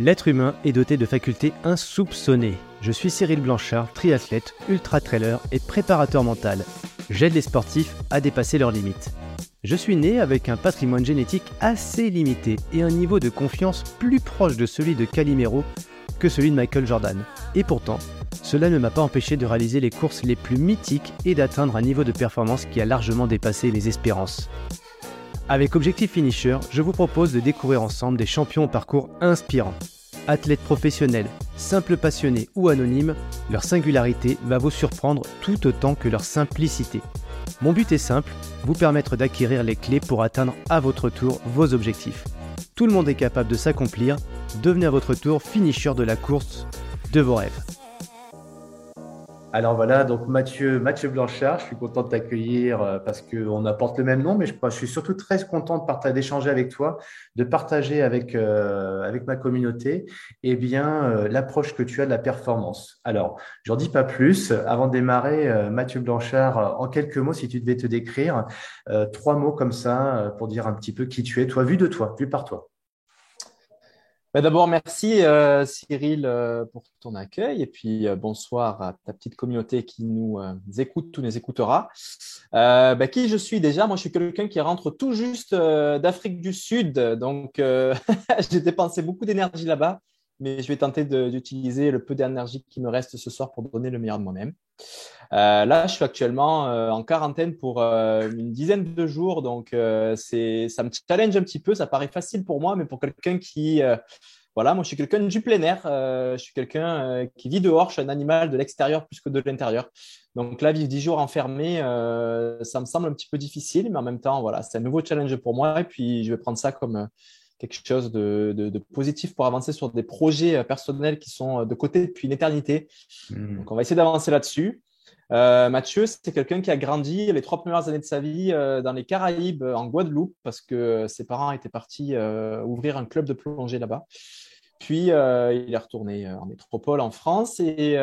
L'être humain est doté de facultés insoupçonnées. Je suis Cyril Blanchard, triathlète, ultra-trailer et préparateur mental. J'aide les sportifs à dépasser leurs limites. Je suis né avec un patrimoine génétique assez limité et un niveau de confiance plus proche de celui de Calimero que celui de Michael Jordan. Et pourtant, cela ne m'a pas empêché de réaliser les courses les plus mythiques et d'atteindre un niveau de performance qui a largement dépassé mes espérances. Avec Objectif Finisher, je vous propose de découvrir ensemble des champions au parcours inspirant. Athlètes professionnels, simples passionnés ou anonymes, leur singularité va vous surprendre tout autant que leur simplicité. Mon but est simple, vous permettre d'acquérir les clés pour atteindre à votre tour vos objectifs. Tout le monde est capable de s'accomplir, devenez à votre tour finisher de la course de vos rêves. Alors voilà, donc Mathieu, Mathieu Blanchard, je suis content de t'accueillir euh, parce qu'on apporte le même nom, mais je, je suis surtout très content d'échanger avec toi, de partager avec, euh, avec ma communauté eh bien euh, l'approche que tu as de la performance. Alors, j'en dis pas plus. Avant de démarrer, Mathieu Blanchard, en quelques mots, si tu devais te décrire, trois mots comme ça pour dire un petit peu qui tu es, toi, vu de toi, vu par toi. Bah, d'abord, merci euh, Cyril euh, pour ton accueil. Et puis euh, bonsoir à ta petite communauté qui nous écoute, tous nous écoutera. Bah, qui je suis déjà? Moi, je suis quelqu'un qui rentre tout juste d'Afrique du Sud, donc j'ai dépensé beaucoup d'énergie là-bas, mais je vais tenter d'utiliser le peu d'énergie qui me reste ce soir pour donner le meilleur de moi-même. là, je suis actuellement en quarantaine pour une dizaine de jours, donc c'est, ça me challenge un petit peu. Ça paraît facile pour moi, mais pour quelqu'un qui, voilà, moi je suis quelqu'un du plein air. je suis quelqu'un qui vit dehors. Je suis un animal de l'extérieur plus que de l'intérieur. Donc là, vivre dix jours enfermé, ça me semble un petit peu difficile, mais en même temps, voilà, c'est un nouveau challenge pour moi. Et puis, je vais prendre ça comme quelque chose de, positif pour avancer sur des projets euh, personnels qui sont euh, de côté depuis une éternité. Hmm. Donc, on va essayer d'avancer là-dessus. Euh, Mathieu, c'est quelqu'un qui a grandi les trois premières années de sa vie dans les Caraïbes, en Guadeloupe, parce que ses parents étaient partis ouvrir un club de plongée là-bas. Puis, il est retourné en métropole en France et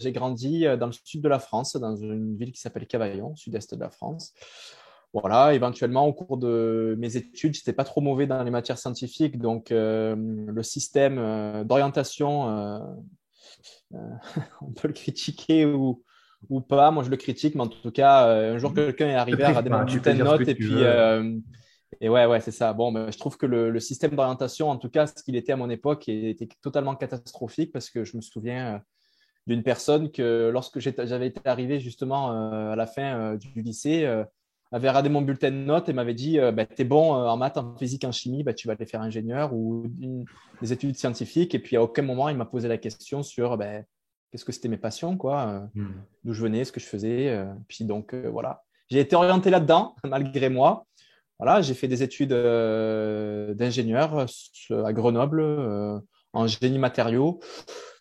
j'ai grandi dans le sud de la France, dans une ville qui s'appelle Cavaillon, sud-est de la France voilà, éventuellement, au cours de mes études, je n'étais pas trop mauvais dans les matières scientifiques, donc euh, le système euh, d'orientation, euh, on peut le critiquer ou, ou pas. Moi, je le critique, mais en tout cas, un jour, quelqu'un est arrivé à rater une note et puis. et ouais, ouais, c'est ça. Bon, ben, je trouve que le, le système d'orientation, en tout cas, ce qu'il était à mon époque, était totalement catastrophique parce que je me souviens d'une personne que lorsque j'avais été arrivé justement à la fin du lycée, avait regardé mon bulletin de notes et m'avait dit euh, bah, Tu es bon euh, en maths, en physique, en chimie, bah, tu vas aller faire ingénieur ou des études scientifiques. Et puis à aucun moment, il m'a posé la question sur bah, qu'est-ce que c'était mes passions, quoi, euh, hmm. d'où je venais, ce que je faisais. puis donc, voilà. J'ai été orienté là-dedans, malgré moi. Voilà, j'ai fait des études d'ingénieur à Grenoble en génie matériaux.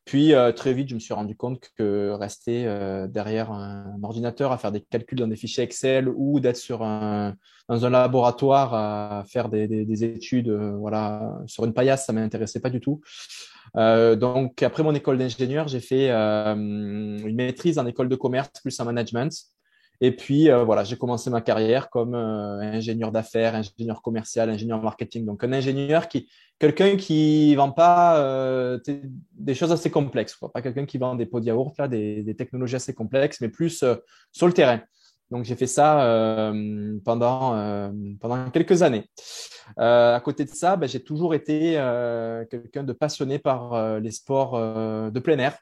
Puis euh, très vite, je me suis rendu compte que rester euh, derrière un, ordinateur à faire des calculs dans des fichiers Excel ou d'être sur un, dans un laboratoire à faire des, des, études euh, voilà, sur une paillasse, ça m'intéressait pas du tout. donc après mon école d'ingénieur, j'ai fait une maîtrise en école de commerce plus en management. Et puis, euh, voilà, j'ai commencé ma carrière comme euh, ingénieur d'affaires, ingénieur commercial, ingénieur marketing. Donc, un ingénieur qui, quelqu'un qui vend pas euh, des choses assez complexes, quoi. Pas quelqu'un qui vend des pots de yaourt, là, des, des technologies assez complexes, mais plus sur le terrain. Donc, j'ai fait ça pendant, pendant quelques années. à côté de ça, ben, j'ai toujours été quelqu'un de passionné par les sports de plein air.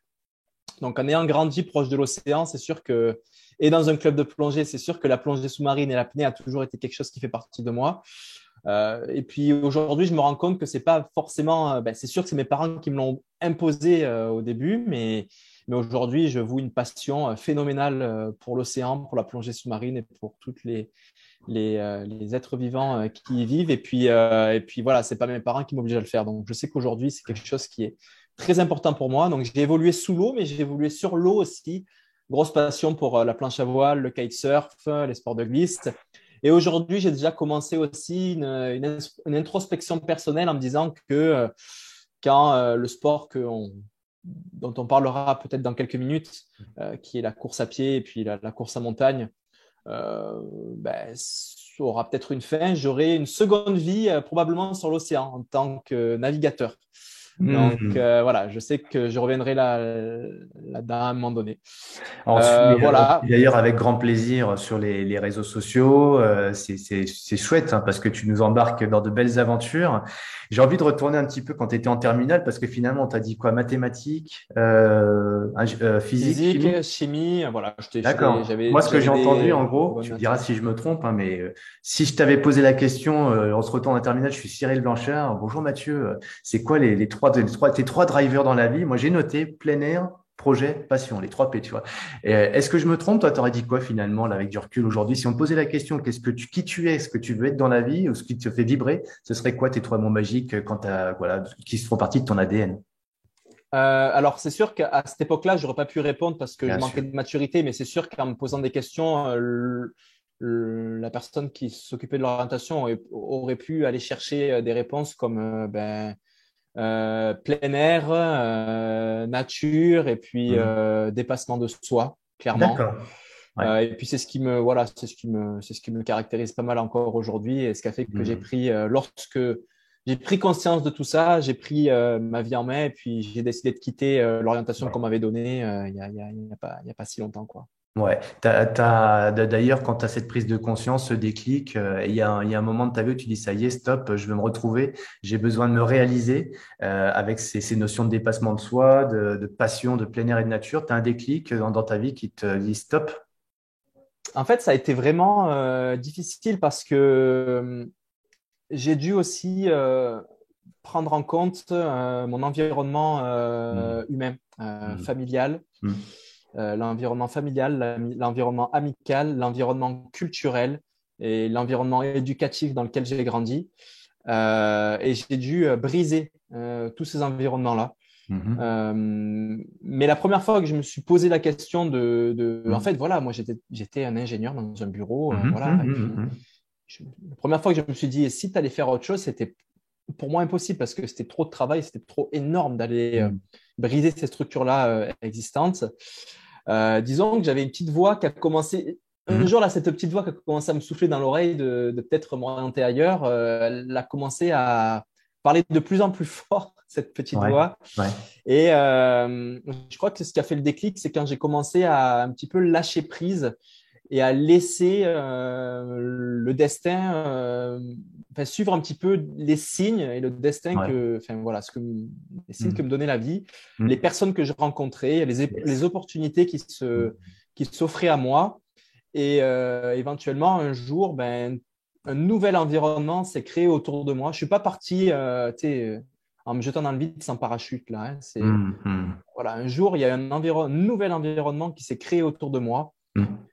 Donc, en ayant grandi proche de l'océan, c'est sûr que et dans un club de plongée, c'est sûr que la plongée sous-marine et l'apnée a toujours été quelque chose qui fait partie de moi. Euh, et puis aujourd'hui, je me rends compte que c'est pas forcément. Euh, ben, c'est sûr que c'est mes parents qui me l'ont imposé euh, au début, mais, mais aujourd'hui, je voue une passion phénoménale pour l'océan, pour la plongée sous-marine et pour toutes les, les, les êtres vivants qui y vivent. Et puis, et puis voilà, c'est pas mes parents qui m'obligent à le faire. Donc je sais qu'aujourd'hui, c'est quelque chose qui est très important pour moi. Donc j'ai évolué sous l'eau, mais j'ai évolué sur l'eau aussi grosse passion pour euh, la planche à voile, le kitesurf, les sports de glisse. Et aujourd'hui, j'ai déjà commencé aussi une, introspection personnelle en me disant que euh, quand euh, le sport que dont on parlera peut-être dans quelques minutes, qui est la course à pied et puis la, course à montagne, ben, aura peut-être une fin, j'aurai une seconde vie probablement sur l'océan en tant que navigateur. Donc mhm. euh, voilà, je sais que je reviendrai là, là à un moment donné. Euh, voilà. D'ailleurs, avec grand plaisir sur les, réseaux sociaux. Euh, c'est chouette hein, parce que tu nous embarques dans de belles aventures. J'ai envie de retourner un petit peu quand tu étais en terminale parce que finalement, tu as dit quoi? Mathématiques, physique, physique, chimie? voilà. D'accord. Moi, ce que j'ai entendu, en gros, tu me diras si je me trompe, hein, mais si je t'avais posé la question, on se retourne en terminale, je suis Cyril Blanchard. Bonjour Mathieu. C'est quoi les, les trois tes trois drivers dans la vie. Moi, j'ai noté plein air, projet, passion, les trois P, tu vois. Euh, est-ce que je me trompe Toi, tu aurais dit quoi finalement, là, avec du recul aujourd'hui? Si on te posait la question, qu'est-ce que tu, qui tu es, ce que tu veux être dans la vie, ou ce qui te fait vibrer, ce serait quoi tes trois mots magiques quand voilà, qui font partie de ton ADN euh, alors, c'est sûr qu'à cette époque-là, j'aurais pas pu répondre parce que je manquais de maturité, mais c'est sûr qu'en me posant des questions, euh, la personne qui s'occupait de l'orientation aurait, pu aller chercher des réponses comme ben, euh, plein air, euh, nature et puis mhm. euh, dépassement de soi, clairement. et puis c'est ce qui me voilà, c'est ce qui me c'est ce qui me caractérise pas mal encore aujourd'hui et ce qui a fait que j'ai mhm. pris lorsque j'ai pris conscience de tout ça, j'ai pris ma vie en main et puis j'ai décidé de quitter l'orientation qu'on m'avait donnée il n'y a, y a, y a, pas, y a pas si longtemps. Quoi. Ouais, d'ailleurs, quand tu as cette prise de conscience, ce déclic, euh, il y, a un, y a un moment de ta vie où tu dis ça y est, stop, je veux me retrouver, j'ai besoin de me réaliser euh, avec ces, ces, notions de dépassement de soi, de, de, passion, de plein air et de nature. Tu as un déclic dans, dans, ta vie qui te dit stop En fait, ça a été vraiment euh, difficile parce que euh, j'ai dû aussi euh, prendre en compte mon environnement mmh. humain, mmh. familial. Mmh. Euh, l'environnement familial, l'environnement amical, l'environnement culturel et l'environnement éducatif dans lequel j'ai grandi. Euh, et j'ai dû euh, briser tous ces environnements-là. Mm-hmm. mais la première fois que je me suis posé la question de, mm-hmm. en fait, voilà, moi j'étais un ingénieur dans un bureau, mm-hmm. voilà. la première fois que je me suis dit, si tu allais faire autre chose, c'était pour moi impossible parce que c'était trop de travail, c'était trop énorme d'aller briser ces structures-là existantes. Euh, disons que j'avais une petite voix qui a commencé. Un mhm. jour, là, cette petite voix qui a commencé à me souffler dans l'oreille de, peut-être m'orienter ailleurs, euh, elle a commencé à parler de plus en plus fort, cette petite voix. Et euh, je crois que ce qui a fait le déclic, c'est quand j'ai commencé à un petit peu lâcher prise et à laisser le destin suivre un petit peu les signes et le destin que, enfin voilà, ce que les signes mm. que me donnait la vie, mm. les personnes que je rencontrais, les, les opportunités qui se mm. qui s'offraient à moi, et euh, éventuellement un jour, ben un nouvel environnement s'est créé autour de moi. Je suis pas parti, euh, en me jetant dans le vide sans parachute là. Hein. c'est voilà, un jour il y a un, un nouvel environnement qui s'est créé autour de moi.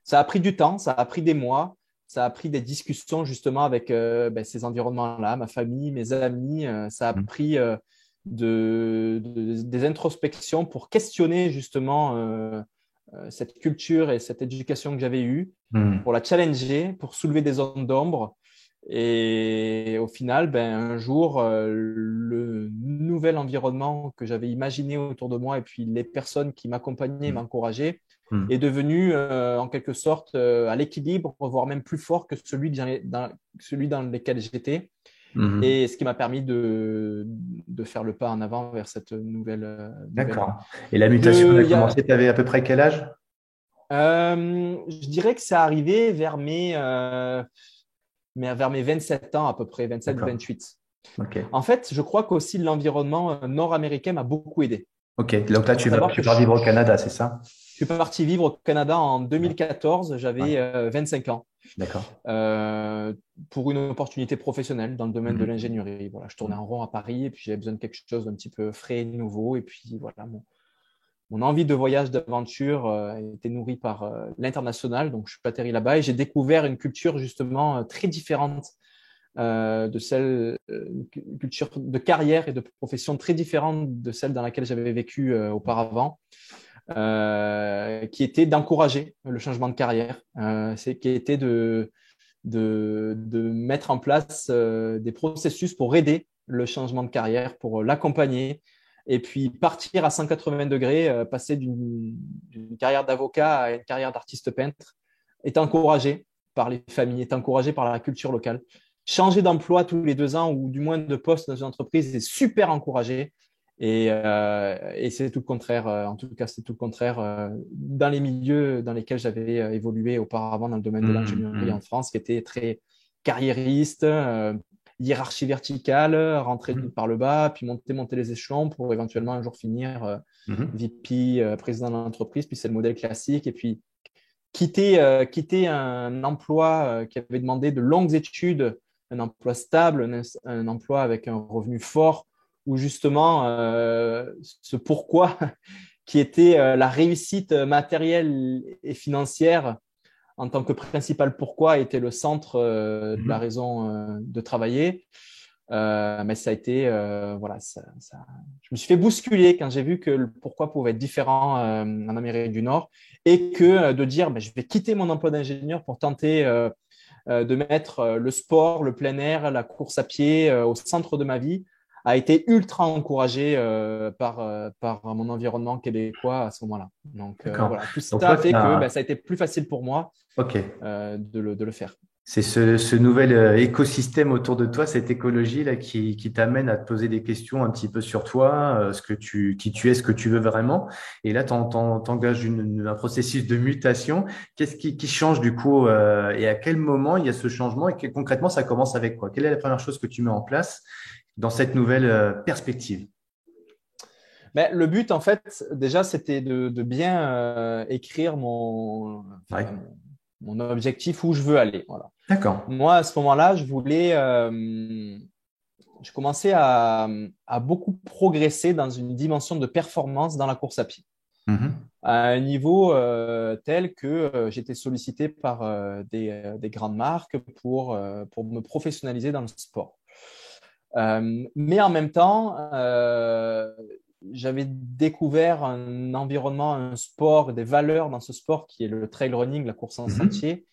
Ça a pris du temps, ça a pris des mois ça a pris des discussions justement avec euh, ben, ces environnements-là, ma famille, mes amis. Euh, ça a mmh. pris euh, de, des introspections pour questionner justement cette culture et cette éducation que j'avais eue, mmh. pour la challenger, pour soulever des zones d'ombre. Et au final, ben, un jour, le nouvel environnement que j'avais imaginé autour de moi et puis les personnes qui m'accompagnaient, mmh. m'encourageaient, Hmm. est devenu euh, en quelque sorte euh, à l'équilibre, voire même plus fort que celui dans, celui dans lequel j'étais. Hmm. Et ce qui m'a permis de, de, faire le pas en avant vers cette nouvelle. Euh, D'accord. Et la mutation a commencé, tu avais à peu près quel âge? Je dirais que ça arrivé vers mes, vers mes 27 ans à peu près, 27-28. En fait, je crois qu'aussi l'environnement nord-américain m'a beaucoup aidé. Ok, donc là tu vas, tu vas vivre au Canada, c'est ça? Suis parti vivre au Canada en 2014, j'avais 25 euh, ans. D'accord. Euh, pour une opportunité professionnelle dans le domaine de mhm. l'ingénierie. Voilà, je tournais en rond à Paris et puis j'avais besoin de quelque chose d'un petit peu frais et nouveau. Et puis voilà, mon, mon envie de voyage, d'aventure euh, était nourrie par l'international. Donc je suis atterri là-bas et j'ai découvert une culture justement très différente de celle, une culture de carrière et de profession très différente de celle dans laquelle j'avais vécu auparavant. Euh, qui était d'encourager le changement de carrière, euh, c'est qui était de, de, de, mettre en place euh, des processus pour aider le changement de carrière, pour l'accompagner, et puis partir à 180 degrés, passer d'une carrière d'avocat à une carrière d'artiste peintre, est encouragé par les familles, est encouragé par la culture locale. Changer d'emploi tous les deux ans ou du moins de poste dans une entreprise est super encouragé. Et, et c'est tout le contraire. En tout cas, c'est tout le contraire dans les milieux dans lesquels j'avais évolué auparavant dans le domaine de mmh, l'ingénierie mmh. en France, qui était très carriériste, hiérarchie verticale, rentrer mmh. par le bas, puis monter, monter les échelons pour éventuellement un jour finir VP, président de l'entreprise. Puis c'est le modèle classique. Et puis quitter, euh, quitter un emploi euh, qui avait demandé de longues études, un emploi stable, un, emploi avec un revenu fort, où justement euh, ce pourquoi qui était la réussite matérielle et financière en tant que principal pourquoi était le centre de la mhm. raison de travailler. Euh, mais ça a été, euh, voilà, ça, ça... je me suis fait bousculer quand j'ai vu que le pourquoi pouvait être différent euh, en Amérique du Nord et que de dire, ben, je vais quitter mon emploi d'ingénieur pour tenter de mettre le sport, le plein air, la course à pied au centre de ma vie a été ultra encouragé par, par mon environnement québécois à ce moment-là. Donc voilà, tout ça a fait que ben, ça a été plus facile pour moi de, le, de le faire. C'est ce, nouvel euh, écosystème autour de toi, cette écologie là qui, t'amène à te poser des questions un petit peu sur toi, euh, ce que tu, qui tu es, ce que tu veux vraiment. Et là, tu engages un processus de mutation. Qu'est-ce qui, change du coup euh, et à quel moment il y a ce changement et concrètement ça commence avec quoi? Quelle est la première chose que tu mets en place? Dans cette nouvelle perspective ben, le but, en fait, déjà, c'était de, bien écrire mon, mon objectif où je veux aller. Voilà. D'accord. Moi, à ce moment-là, je voulais, euh, je commençais à, beaucoup progresser dans une dimension de performance dans la course à pied. Mm-hmm. À un niveau euh, tel que euh, j'étais sollicité par des, des, grandes marques pour, pour me professionnaliser dans le sport. Mais en même temps, j'avais découvert un environnement, un sport, des valeurs dans ce sport qui est le trail running, la course en mhm. sentier,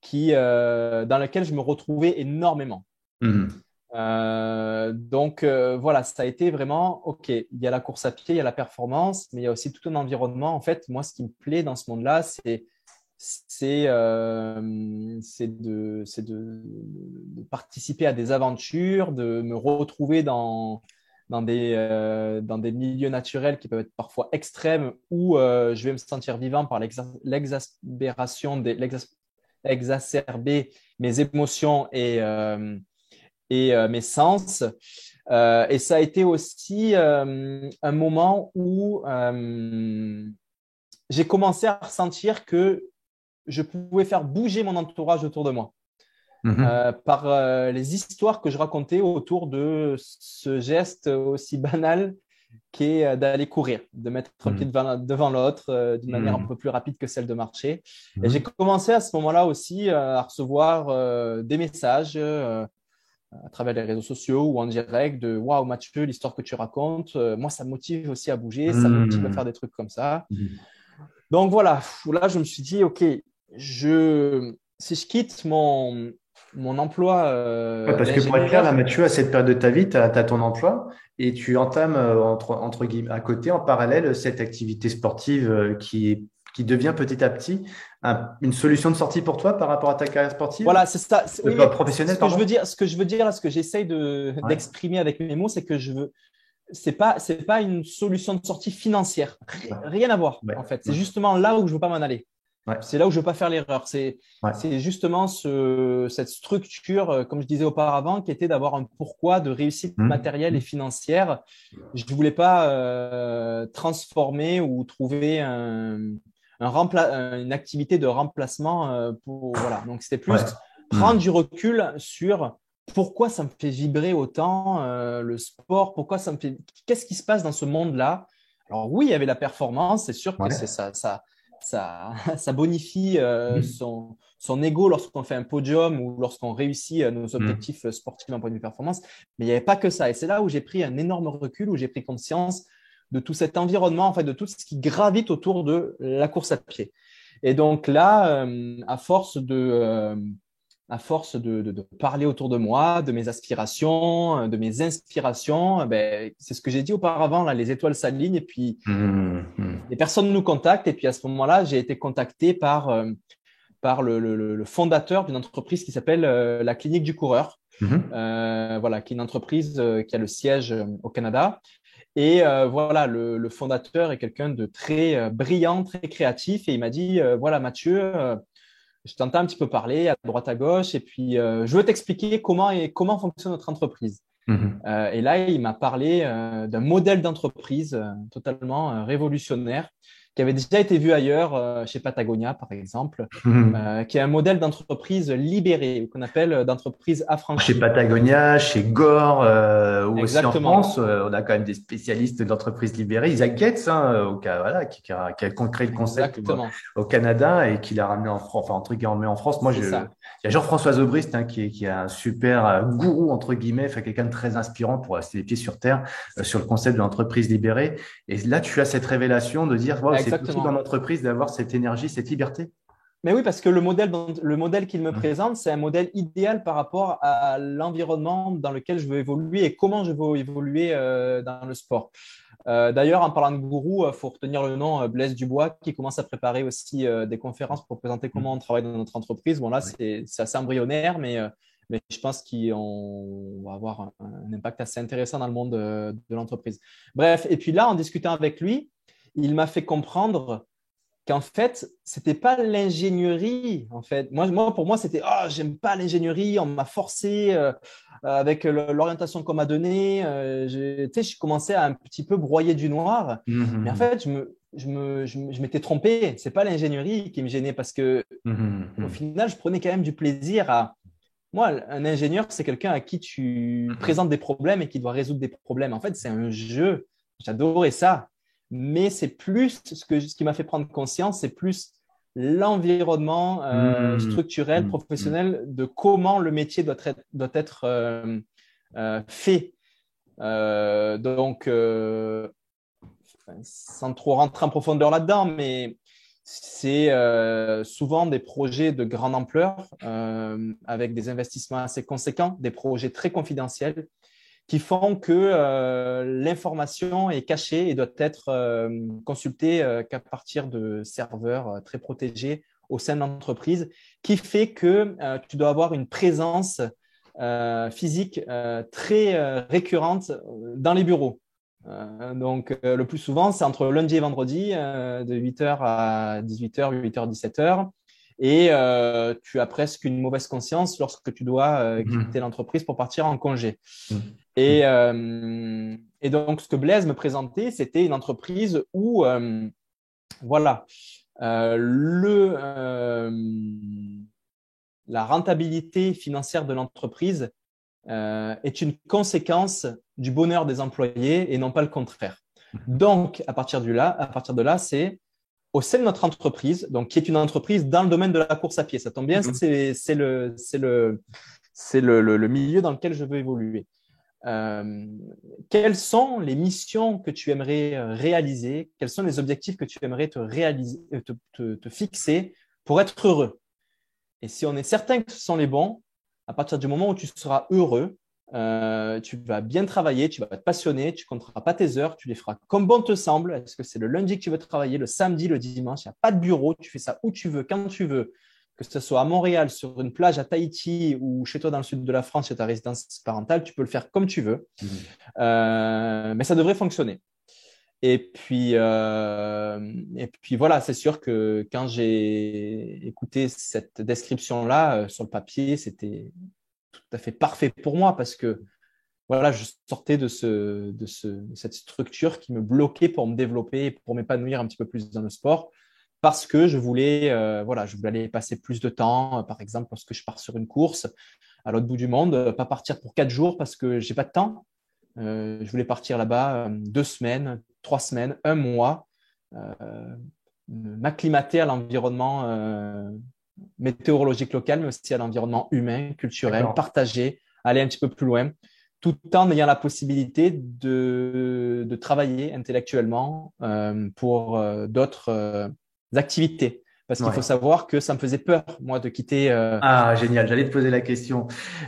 qui, euh, dans lequel je me retrouvais énormément. Mhm. Euh, donc euh, voilà, ça a été vraiment, OK, il y a la course à pied, il y a la performance, mais il y a aussi tout un environnement. En fait, moi, ce qui me plaît dans ce monde-là, c'est c'est de, de, de, participer à des aventures, de me retrouver dans, dans des, euh, dans des milieux naturels qui peuvent être parfois extrêmes où euh, je vais me sentir vivant par l'exaspération, exacerber mes émotions et, euh, et mes sens. et ça a été aussi un moment où j'ai commencé à ressentir que je pouvais faire bouger mon entourage autour de moi. Mhm. Euh, par euh, les histoires que je racontais autour de ce geste aussi banal qu'est euh, d'aller courir, de mettre un pied mhm. devant, l'autre d'une manière un mhm. peu plus rapide que celle de marcher. Et j'ai commencé à ce moment-là aussi à recevoir des messages à travers les réseaux sociaux ou en direct de Waouh, Mathieu, l'histoire que tu racontes, moi, ça me motive aussi à bouger, ça me motive à faire des trucs comme ça. Donc voilà, là, je me suis dit Ok, je, si je quitte mon, mon emploi. Euh, parce que pour être clair, là, Mathieu, à cette période de ta vie, tu as, ton emploi et tu entames euh, entre, entre guillemets, à côté, en parallèle, cette activité sportive euh, qui, qui devient petit à petit une solution de sortie pour toi par rapport à ta carrière sportive? Voilà, c'est ça. Oui, professionnel, ce que je veux dire, ce que je veux dire, ce que j'essaye d'exprimer avec mes mots, c'est que je veux. C'est pas, c'est pas une solution de sortie financière. Rien à voir, en fait. C'est justement là où je veux pas m'en aller. C'est là où je ne veux pas faire l'erreur. C'est justement cette structure, euh, comme je disais auparavant, qui était d'avoir un pourquoi de réussite mmh. matérielle et financière. Je ne voulais pas euh, transformer ou trouver une activité de remplacement. Euh, pour, voilà. Donc, c'était plus prendre mmh. du recul sur pourquoi ça me fait vibrer autant le sport, pourquoi ça me fait. Qu'est-ce qui se passe dans ce monde-là? Alors, oui, il y avait la performance, c'est sûr que c'est ça. ça ça, ça bonifie euh, son, son ego lorsqu'on fait un podium ou lorsqu'on réussit euh, nos mm. objectifs euh, sportifs d'un point de vue performance. Mais il n'y avait pas que ça. Et c'est là où j'ai pris un énorme recul, où j'ai pris conscience de tout cet environnement, en fait, de tout ce qui gravite autour de la course à pied. Et donc là, à force de, à force de, parler autour de moi, de mes aspirations, de mes inspirations, ben, c'est ce que j'ai dit auparavant, là, les étoiles s'alignent et puis mmh, mmh. les personnes nous contactent. Et puis à ce moment-là, j'ai été contacté par, euh, par le, fondateur d'une entreprise qui s'appelle euh, la Clinique du Coureur, mmh. euh, voilà, qui est une entreprise qui a le siège au Canada Et voilà, le, fondateur est quelqu'un de très brillant, très créatif. Et il m'a dit, voilà, Mathieu, je t'entends un petit peu parler à droite à gauche, et puis je veux t'expliquer comment et comment fonctionne notre entreprise. Mhm. et là, il m'a parlé d'un modèle d'entreprise totalement révolutionnaire qui avait déjà été vu ailleurs, euh, chez Patagonia par exemple, mhm. euh, qui est un modèle d'entreprise libérée, qu'on appelle euh, d'entreprise affranchie. Chez Patagonia, chez Gore, ou aussi en France, on a quand même des spécialistes d'entreprises libérées. Isaac Getz, hein, au cas, voilà, qui, qui, a, qui, a, le concept au, Canada et qui l'a ramené en France, enfin entre guillemets en France. Moi, je, il y a Jean-François Aubrist hein, qui, est, qui est un super gourou entre guillemets, enfin quelqu'un de très inspirant pour rester les pieds sur terre sur le concept de l'entreprise libérée. Et là, tu as cette révélation de dire, wow, c'est dans l'entreprise d'avoir cette énergie, cette liberté. Mais oui, parce que le modèle, le modèle qu'il me présente, c'est un modèle idéal par rapport à l'environnement dans lequel je veux évoluer et comment je veux évoluer euh, dans le sport. Euh, d'ailleurs, en parlant de gourou, il faut retenir le nom Blaise Dubois qui commence à préparer aussi euh, des conférences pour présenter comment on travaille dans notre entreprise. Bon, là, c'est assez embryonnaire, mais, mais je pense qu'on va avoir un, un, impact assez intéressant dans le monde de, de l'entreprise. Bref, et puis là, en discutant avec lui, il m'a fait comprendre qu'en fait, c'était pas l'ingénierie. En fait, moi, moi pour moi, c'était oh, j'aime pas l'ingénierie. On m'a forcé euh, avec l'orientation qu'on m'a donnée. Euh, je, je commençais à un petit peu broyer du noir. Mmh, Mais en fait, je me, je me, je, m'étais trompé. C'est pas l'ingénierie qui me gênait parce que mmh, au final, je prenais quand même du plaisir à. Moi, un ingénieur, c'est quelqu'un à qui tu présentes des problèmes et qui doit résoudre des problèmes. En fait, c'est un jeu. J'adorais ça mais c'est plus ce, que, ce qui m'a fait prendre conscience, c'est plus l'environnement euh, mmh. structurel, mmh. professionnel de comment le métier doit être, doit être euh, euh, fait. donc, sans trop rentrer en profondeur là-dedans, mais c'est souvent des projets de grande ampleur avec des investissements assez conséquents, des projets très confidentiels qui font que euh, l'information est cachée et doit être euh, consultée euh, qu'à partir de serveurs très protégés au sein de l'entreprise, qui fait que tu dois avoir une présence physique très récurrente dans les bureaux. donc, le plus souvent, c'est entre lundi et vendredi, de 8h à 18h, 8h, 17h et tu as presque une mauvaise conscience lorsque tu dois mmh. quitter l'entreprise pour partir en congé. Mmh. Et, euh, et, donc, ce que Blaise me présentait, c'était une entreprise où, euh, voilà, euh, le, la rentabilité financière de l'entreprise est une conséquence du bonheur des employés et non pas le contraire. Donc, à partir de là, à partir de là, c'est au sein de notre entreprise, donc qui est une entreprise dans le domaine de la course à pied. Ça tombe bien, mm-hmm. c'est le, le, le, le, milieu dans lequel je veux évoluer. Euh, quelles sont les missions que tu aimerais euh, réaliser? Quels sont les objectifs que tu aimerais te, réaliser, euh, te, fixer pour être heureux? Et si on est certain que ce sont les bons, à partir du moment où tu seras heureux, tu vas bien travailler, tu vas te passionner, tu ne compteras pas tes heures, tu les feras comme bon te semble. Est-ce que c'est le lundi que tu veux travailler, le samedi, le dimanche? Il n'y a pas de bureau, tu fais ça où tu veux, quand tu veux que ce soit à Montréal, sur une plage à Tahiti ou chez toi dans le sud de la France, chez ta résidence parentale, tu peux le faire comme tu veux. Mmh. Euh, mais ça devrait fonctionner. Et puis, euh, et puis voilà, c'est sûr que quand j'ai écouté cette description-là euh, sur le papier, c'était tout à fait parfait pour moi parce que voilà, je sortais de, ce, de, ce, de cette structure qui me bloquait pour me développer et pour m'épanouir un petit peu plus dans le sport parce que je voulais, euh, voilà, je voulais aller passer plus de temps, euh, par exemple, lorsque je pars sur une course à l'autre bout du monde, euh, pas partir pour quatre jours parce que j'ai pas de temps. je voulais partir là-bas deux semaines, trois semaines, un mois, m'acclimater à l'environnement météorologique local, mais aussi à l'environnement humain, culturel, partager, aller un petit peu plus loin, tout en ayant la possibilité de, de travailler intellectuellement pour d'autres activités. Parce qu'il faut savoir que ça me faisait peur, moi, de quitter. Euh... Ah, génial. J'allais te poser la question.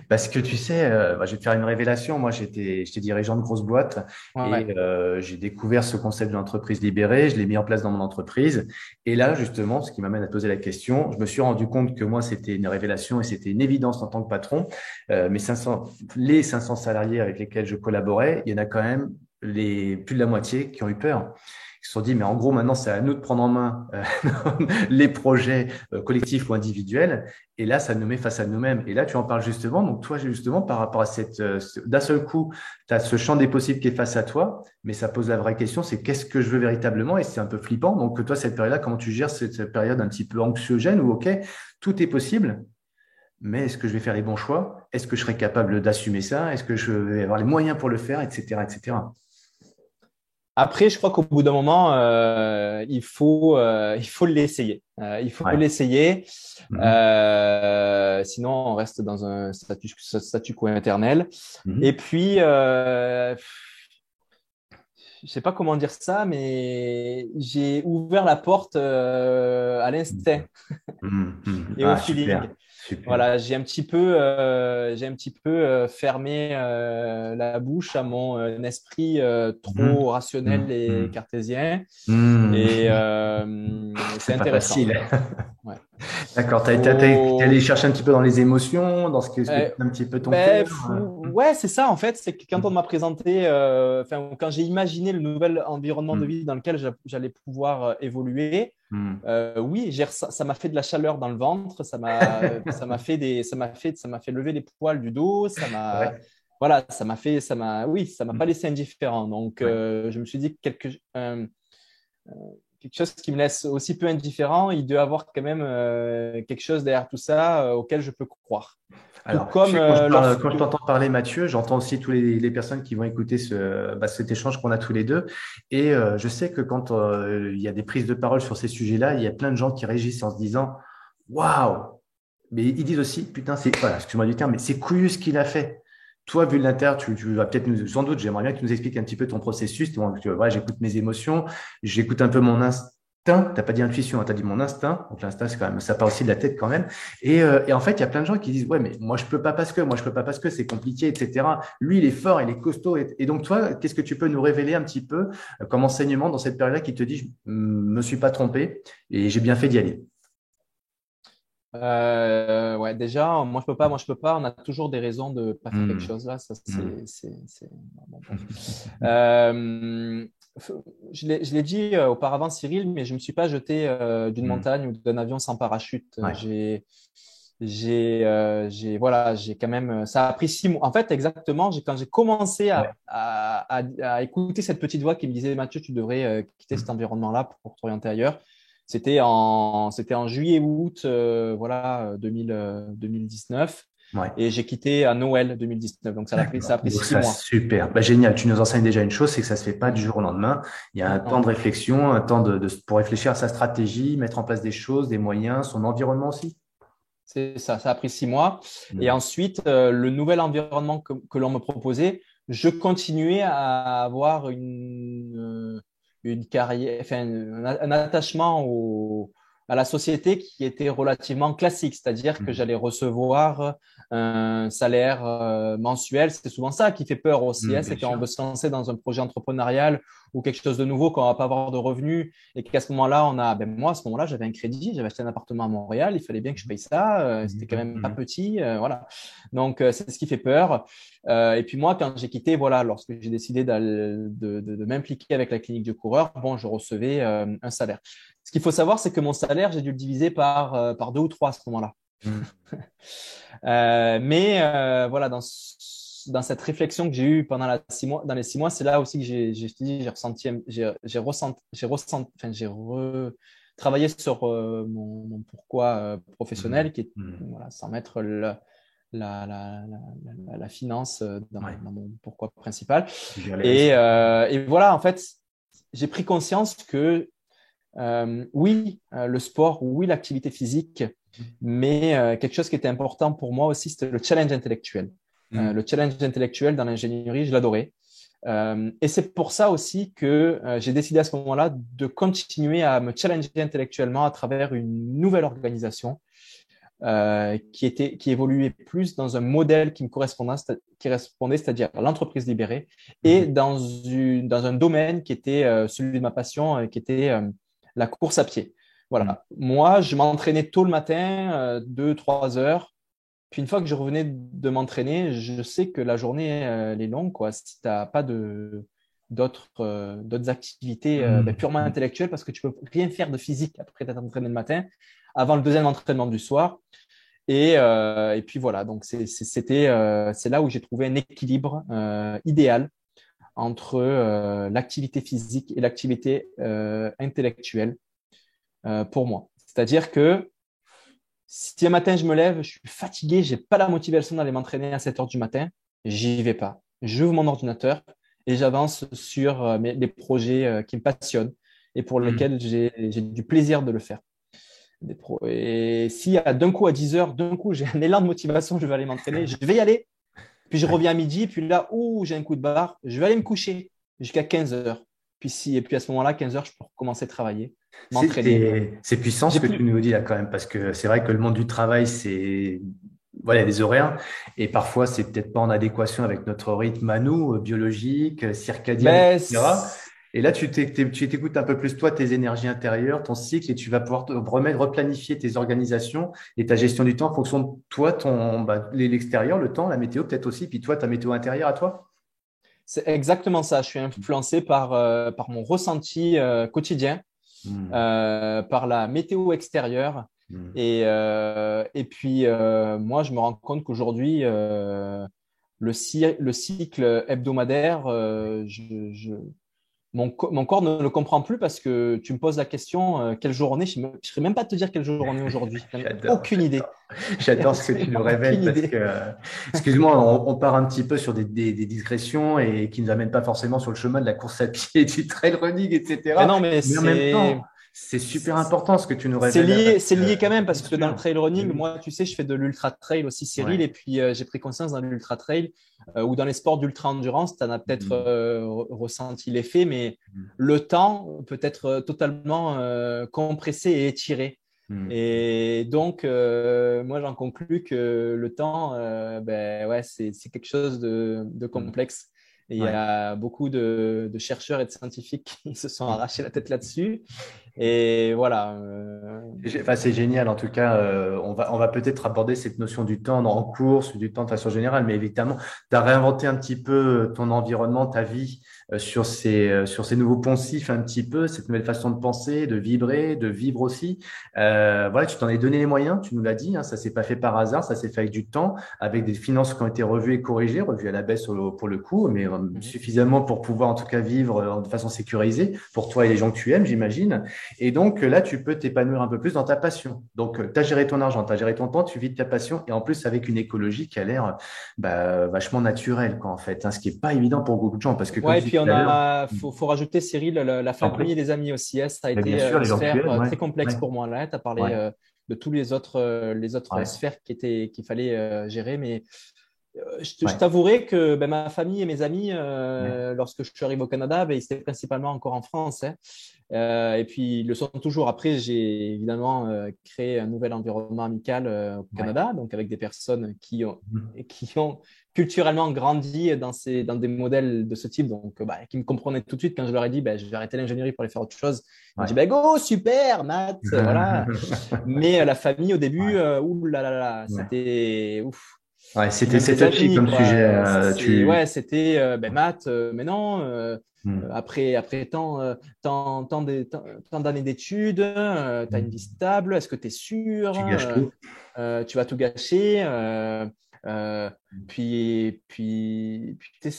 Parce que tu sais, euh, bah, je vais te faire une révélation. Moi, j'étais, j'étais dirigeant de grosse boîte et euh, j'ai découvert ce concept de l'entreprise libérée. Je l'ai mis en place dans mon entreprise. Et là, justement, ce qui m'amène à te poser la question, je me suis rendu compte que moi, c'était une révélation et c'était une évidence en tant que patron. Euh, mes 500, les 500 salariés avec lesquels je collaborais, il y en a quand même les, plus de la moitié qui ont eu peur. Ils se sont dit, mais en gros, maintenant, c'est à nous de prendre en main euh, les projets euh, collectifs ou individuels. Et là, ça nous met face à nous-mêmes. Et là, tu en parles justement. Donc, toi, justement, par rapport à cette, euh, d'un seul coup, tu as ce champ des possibles qui est face à toi, mais ça pose la vraie question, c'est qu'est-ce que je veux véritablement? Et c'est un peu flippant. Donc, toi, cette période-là, comment tu gères cette, période un petit peu anxiogène où, OK, tout est possible, mais est-ce que je vais faire les bons choix? Est-ce que je serai capable d'assumer ça? Est-ce que je vais avoir les moyens pour le faire, etc., etc. Après, je crois qu'au bout d'un moment, euh, il faut euh, il faut l'essayer. Euh, il faut l'essayer. Mhm. sinon, on reste dans un statu, statu quo éternel. Mhm. Et puis, je sais pas comment dire ça, mais j'ai ouvert la porte à l'instinct mhm. et au ah, feeling. Voilà, j'ai un petit peu, euh, j'ai un petit peu euh, fermé euh, la bouche à mon esprit trop mmh. rationnel mmh. et mmh. cartésien. Et c'est intéressant. ouais. D'accord, tu es, allé chercher un petit peu dans les émotions, dans ce qui est un petit peu ton ben, Ouais, c'est ça en fait. C'est que quand on m'a présenté, enfin, quand j'ai imaginé le nouvel environnement de vie dans lequel j'allais pouvoir évoluer, Hmm. Euh, oui, ça m'a fait de la chaleur dans le ventre, ça m'a, ça m'a fait des, ça m'a fait, ça m'a fait lever les poils du dos, ça m'a, voilà, ça m'a fait, ça m'a, oui, ça m'a hmm. pas laissé indifférent. Donc, euh, je me suis dit quelque, euh, quelque chose qui me laisse aussi peu indifférent, il doit avoir quand même quelque chose derrière tout ça auquel je peux croire. Alors, comme, euh, quand, je t'entends parler, Mathieu, j'entends aussi toutes les, personnes qui vont écouter ce, bah, cet échange qu'on a tous les deux. Et euh, je sais que quand euh, il y a des prises de parole sur ces sujets-là, il y a plein de gens qui réagissent en se disant Waouh Mais ils disent aussi Putain, c'est, voilà, excuse-moi du terme, mais c'est couillu ce qu'il a fait. Toi, vu de l'inter, tu, tu, vas peut-être nous, sans doute, j'aimerais bien que tu nous expliques un petit peu ton processus. Tu vois, j'écoute mes émotions, j'écoute un peu mon instinct t'as pas dit intuition, hein, tu as dit mon instinct. Donc l'instinct, c'est quand même, ça part aussi de la tête quand même. Et, euh, et en fait, il y a plein de gens qui disent, ouais, mais moi je peux pas parce que, moi je peux pas parce que c'est compliqué, etc. Lui, il est fort, il est costaud. Et, donc toi, qu'est-ce que tu peux nous révéler un petit peu euh, comme enseignement dans cette période-là qui te dit, je me suis pas trompé et j'ai bien fait d'y aller? Euh, ouais, déjà, moi je peux pas, moi je peux pas. On a toujours des raisons de pas faire quelque hmm. chose là. Ça, c'est, hmm. euh, je l'ai dit euh, auparavant, Cyril, mais je me suis pas jeté euh, d'une hmm. montagne ou d'un avion sans parachute. J'ai, j'ai, j'ai, voilà, j'ai quand même. Ça a pris six mois. En fait, exactement, quand j'ai commencé à, à, à, écouter cette petite voix qui me disait Mathieu, tu devrais quitter cet environnement-là pour t'orienter ailleurs c'était en, c'était en juillet-août, euh, voilà, 2000, 2019. Euh, Et j'ai quitté à Noël 2019. Donc, ça a pris, ça a pris six mois. Super. Bah, génial. Tu nous enseignes déjà une chose, c'est que ça se fait pas du jour au lendemain. Il y a un temps de réflexion, un temps de, pour réfléchir à sa stratégie, mettre en place des choses, des moyens, son environnement aussi. C'est ça. Ça a pris six mois. Et ensuite, euh, le nouvel environnement que, que l'on me proposait, je continuais à avoir une, une carrière, enfin, un, attachement au, à la société qui était relativement classique, c'est-à-dire que mmh. j'allais recevoir un salaire euh, mensuel. C'est souvent ça qui fait peur aussi, mmh, c'est quand on veut se lancer dans un projet entrepreneurial ou quelque chose de nouveau, qu'on va pas avoir de revenus et qu'à ce moment-là, on a, ben moi, à ce moment-là, j'avais un crédit, j'avais acheté un appartement à Montréal, il fallait bien que je paye ça, euh, c'était quand même pas mmh. petit, euh, voilà. Donc, c'est ce qui fait peur. et puis moi, quand j'ai quitté, voilà, lorsque j'ai décidé de, de, de m'impliquer avec la clinique du coureur, bon, je recevais un salaire. Ce qu'il faut savoir, c'est que mon salaire, j'ai dû le diviser par, euh, par deux ou trois à ce moment-là. Mm. euh, mais euh, voilà, dans, dans cette réflexion que j'ai eue pendant la six mois, dans les six mois, c'est là aussi que j'ai, j'ai, j'ai ressenti, j'ai, j'ai ressenti, j'ai ressenti, enfin, j'ai sur euh, mon, mon, pourquoi euh, professionnel, mm. qui est, mm. voilà, sans mettre la, la, la, la, finance dans, dans, mon pourquoi principal. Et, et voilà, en fait, j'ai pris conscience que euh, oui, euh, le sport, oui, l'activité physique, mais euh, quelque chose qui était important pour moi aussi, c'était le challenge intellectuel. Mm. le challenge intellectuel dans l'ingénierie, je l'adorais. et c'est pour ça aussi que j'ai décidé à ce moment-là de continuer à me challenger intellectuellement à travers une nouvelle organisation qui était qui évoluait plus dans un modèle qui me correspondait, c'est-à-dire l'entreprise libérée, et mm-hmm. dans une dans un domaine qui était celui de ma passion, qui était la course à pied. Voilà. Moi, je m'entraînais tôt le matin, euh, deux, trois heures. Puis une fois que je revenais de m'entraîner, je sais que la journée elle est longue. Quoi. Si tu n'as pas de, d'autres d'autres activités mmh. ben, purement intellectuelles parce que tu peux rien faire de physique après t'être entraîné le matin avant le deuxième entraînement du soir. Et, et puis voilà, donc c'était c'est là où j'ai trouvé un équilibre idéal entre l'activité physique et l'activité intellectuelle pour moi. C'est-à-dire que si un matin je me lève, je suis fatigué, j'ai pas la motivation d'aller m'entraîner à 7 heures du matin, j'y vais pas. J'ouvre mon ordinateur et j'avance sur euh, les projets euh, qui me passionnent et pour mmh. lesquels j'ai du plaisir de le faire. Et si d'un coup à 10 heures, d'un coup j'ai un élan de motivation, je vais aller m'entraîner, je vais y aller. Puis je reviens à midi, puis là, où j'ai un coup de barre, je vais aller me coucher jusqu'à 15 heures. Puis si, et puis à ce moment-là, 15 heures, je peux commencer à travailler. C'est puissant ce que tu nous dis là quand même, parce que c'est vrai que le monde du travail, c'est voilà, des horaires et parfois c'est peut-être pas en adéquation avec notre rythme à nous, biologique, circadien, etc. Et là, tu t'écoutes un peu plus toi, tes énergies intérieures, ton cycle, et tu vas pouvoir te remettre, replanifier tes organisations et ta gestion du temps en fonction de toi, ton bah, l'extérieur, le temps, la météo peut-être aussi, puis toi, ta météo intérieure à toi. C'est exactement ça. Je suis influencé par, euh, par mon ressenti euh, quotidien Hmm. Euh, par la météo extérieure. Hmm. Et, euh, et puis, euh, moi, je me rends compte qu'aujourd'hui, le, le, cycle hebdomadaire, je, je, mon, mon, corps ne le comprend plus parce que tu me poses la question euh, quelle journée Je ne saurais même pas te dire quelle journée aujourd'hui. Aucune idée. J'adore ce que tu nous révèles parce que, excuse-moi, on, part un petit peu sur des, des, des, digressions et qui ne nous amènent pas forcément sur le chemin de la course à pied, du trail running, etc. Mais non, mais, mais en même temps, c'est super important ce que tu nous révèles. C'est lié, c'est lié quand même parce que dans le trail running, moi, tu sais, je fais de l'ultra trail aussi, Cyril, et puis euh, j'ai pris conscience dans l'ultra trail euh, ou dans les sports d'ultra endurance, tu en as peut-être mm. euh, ressenti l'effet, mais mm. le temps peut être totalement compressé et étiré. Mm. Et donc, moi, j'en conclus que le temps, ben ouais, c'est quelque chose de, de complexe. Et il y a beaucoup de, de, chercheurs et de scientifiques qui se sont arrachés la tête là-dessus. Et voilà. Euh... Enfin, c'est génial. En tout cas, euh, on va, on va peut-être aborder cette notion du temps en course, du temps de façon générale. Mais évidemment, tu as réinventé un petit peu ton environnement, ta vie euh, sur, ces, euh, sur ces nouveaux poncifs un petit peu, cette nouvelle façon de penser, de vibrer, de vivre aussi. Euh, voilà, tu t'en es donné les moyens, tu nous l'as dit. Hein, ça s'est pas fait par hasard, ça s'est fait avec du temps, avec des finances qui ont été revues et corrigées, revues à la baisse pour le coup, mais mhm. suffisamment pour pouvoir en tout cas vivre de façon sécurisée pour toi et les gens que tu aimes, j'imagine. Et donc là, tu peux t'épanouir un peu plus dans ta passion. Donc, tu as géré ton argent, tu as géré ton temps, tu vis de ta passion et en plus avec une écologie qui a l'air bah, vachement naturelle, quoi, en fait. Hein, ce qui est pas évident pour beaucoup de gens parce que. Ouais, et puis on a, faut, faut rajouter Cyril, la, famille et les amis aussi. Hein, ça a été une sphère euh, très complexe pour moi. Là, tu as parlé euh, de tous les autres, euh, les autres sphères qui étaient, qu'il fallait gérer, mais je, t'avouerai que ben, ma famille et mes amis, lorsque je suis arrivé au Canada, ben, ils étaient principalement encore en France. Hein. Euh, et puis, ils le sont toujours. Après, j'ai évidemment euh, créé un nouvel environnement amical euh, au Canada, donc avec des personnes qui ont, mmh. qui ont culturellement grandi dans, ces, dans des modèles de ce type, donc bah, qui me comprenaient tout de suite quand je leur ai dit bah, je vais arrêter l'ingénierie pour aller faire autre chose. Ils m'ont dit bah, go, super, Matt, voilà. Mais la famille, au début, ouh là là là, c'était ouf. Ouais, c'était touchy comme sujet. Tu... Ouais, c'était ben, Matt, mais non Hmm. Euh, après, après tant, euh, tant, tant, d'années d'études, euh, tu as une vie stable, est-ce que tu es sûr Tu vas tout gâcher. Euh, puis, puis, puis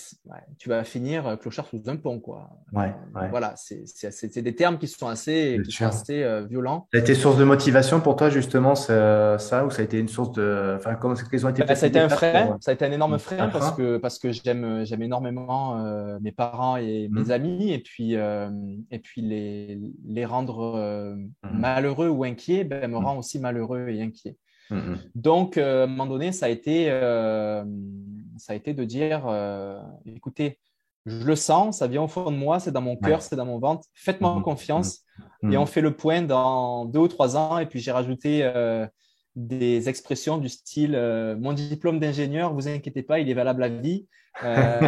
tu vas finir clochard sous un pont, quoi. Ouais, Voilà, c'est des termes qui sont assez, qui assez euh, violents. Ça a été source de motivation pour toi, justement, ça, ça ou ça a été une source de. Enfin, comment ont été bah, Ça a été un frein, ça a été un énorme frein, parce que, parce que j'aime énormément euh, mes parents et mes mmh. amis, et puis, et puis les, les rendre mmh. malheureux ou inquiets ben, me mmh. rend aussi malheureux et inquiet. Mm-hmm. Donc, euh, à un moment donné, ça a été, euh, ça a été de dire, euh, écoutez, je le sens, ça vient au fond de moi, c'est dans mon cœur, c'est dans mon ventre. Faites-moi mm-hmm. confiance. Mm-hmm. Et on fait le point dans deux ou trois ans. Et puis, j'ai rajouté des expressions du style Mon diplôme d'ingénieur, vous inquiétez pas, il est valable à vie.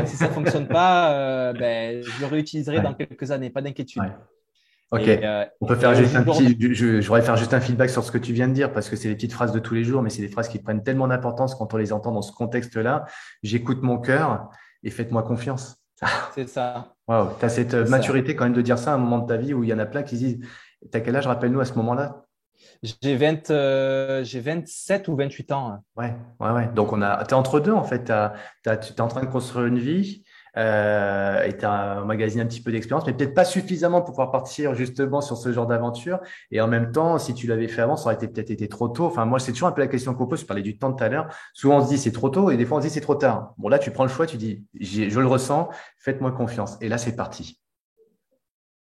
si ça ne fonctionne pas, ben, je le réutiliserai dans quelques années, pas d'inquiétude. Ok. Euh, on peut faire juste un petit. Je, voudrais faire juste un feedback sur ce que tu viens de dire parce que c'est des petites phrases de tous les jours, mais c'est des phrases qui prennent tellement d'importance quand on les entend dans ce contexte-là. J'écoute mon cœur et faites-moi confiance. C'est ça. Wow, tu as cette maturité quand même de dire ça à un moment de ta vie où il y en a plein qui disent T'as quel âge, rappelle-nous, à ce moment-là? J'ai 27 ou 28 ans. Ouais, ouais, ouais. Donc, tu es entre deux, en fait. Tu es en train de construire une vie euh, et tu as emmagasiné un petit peu d'expérience, mais peut-être pas suffisamment pour pouvoir partir justement sur ce genre d'aventure. Et en même temps, si tu l'avais fait avant, ça aurait été peut-être été trop tôt. Enfin, moi, c'est toujours un peu la question qu'on pose. Je parlais du temps tout à l'heure. Souvent, on se dit c'est trop tôt et des fois, on se dit c'est trop tard. Bon, là, tu prends le choix, tu dis je le ressens, faites-moi confiance. Et là, c'est parti.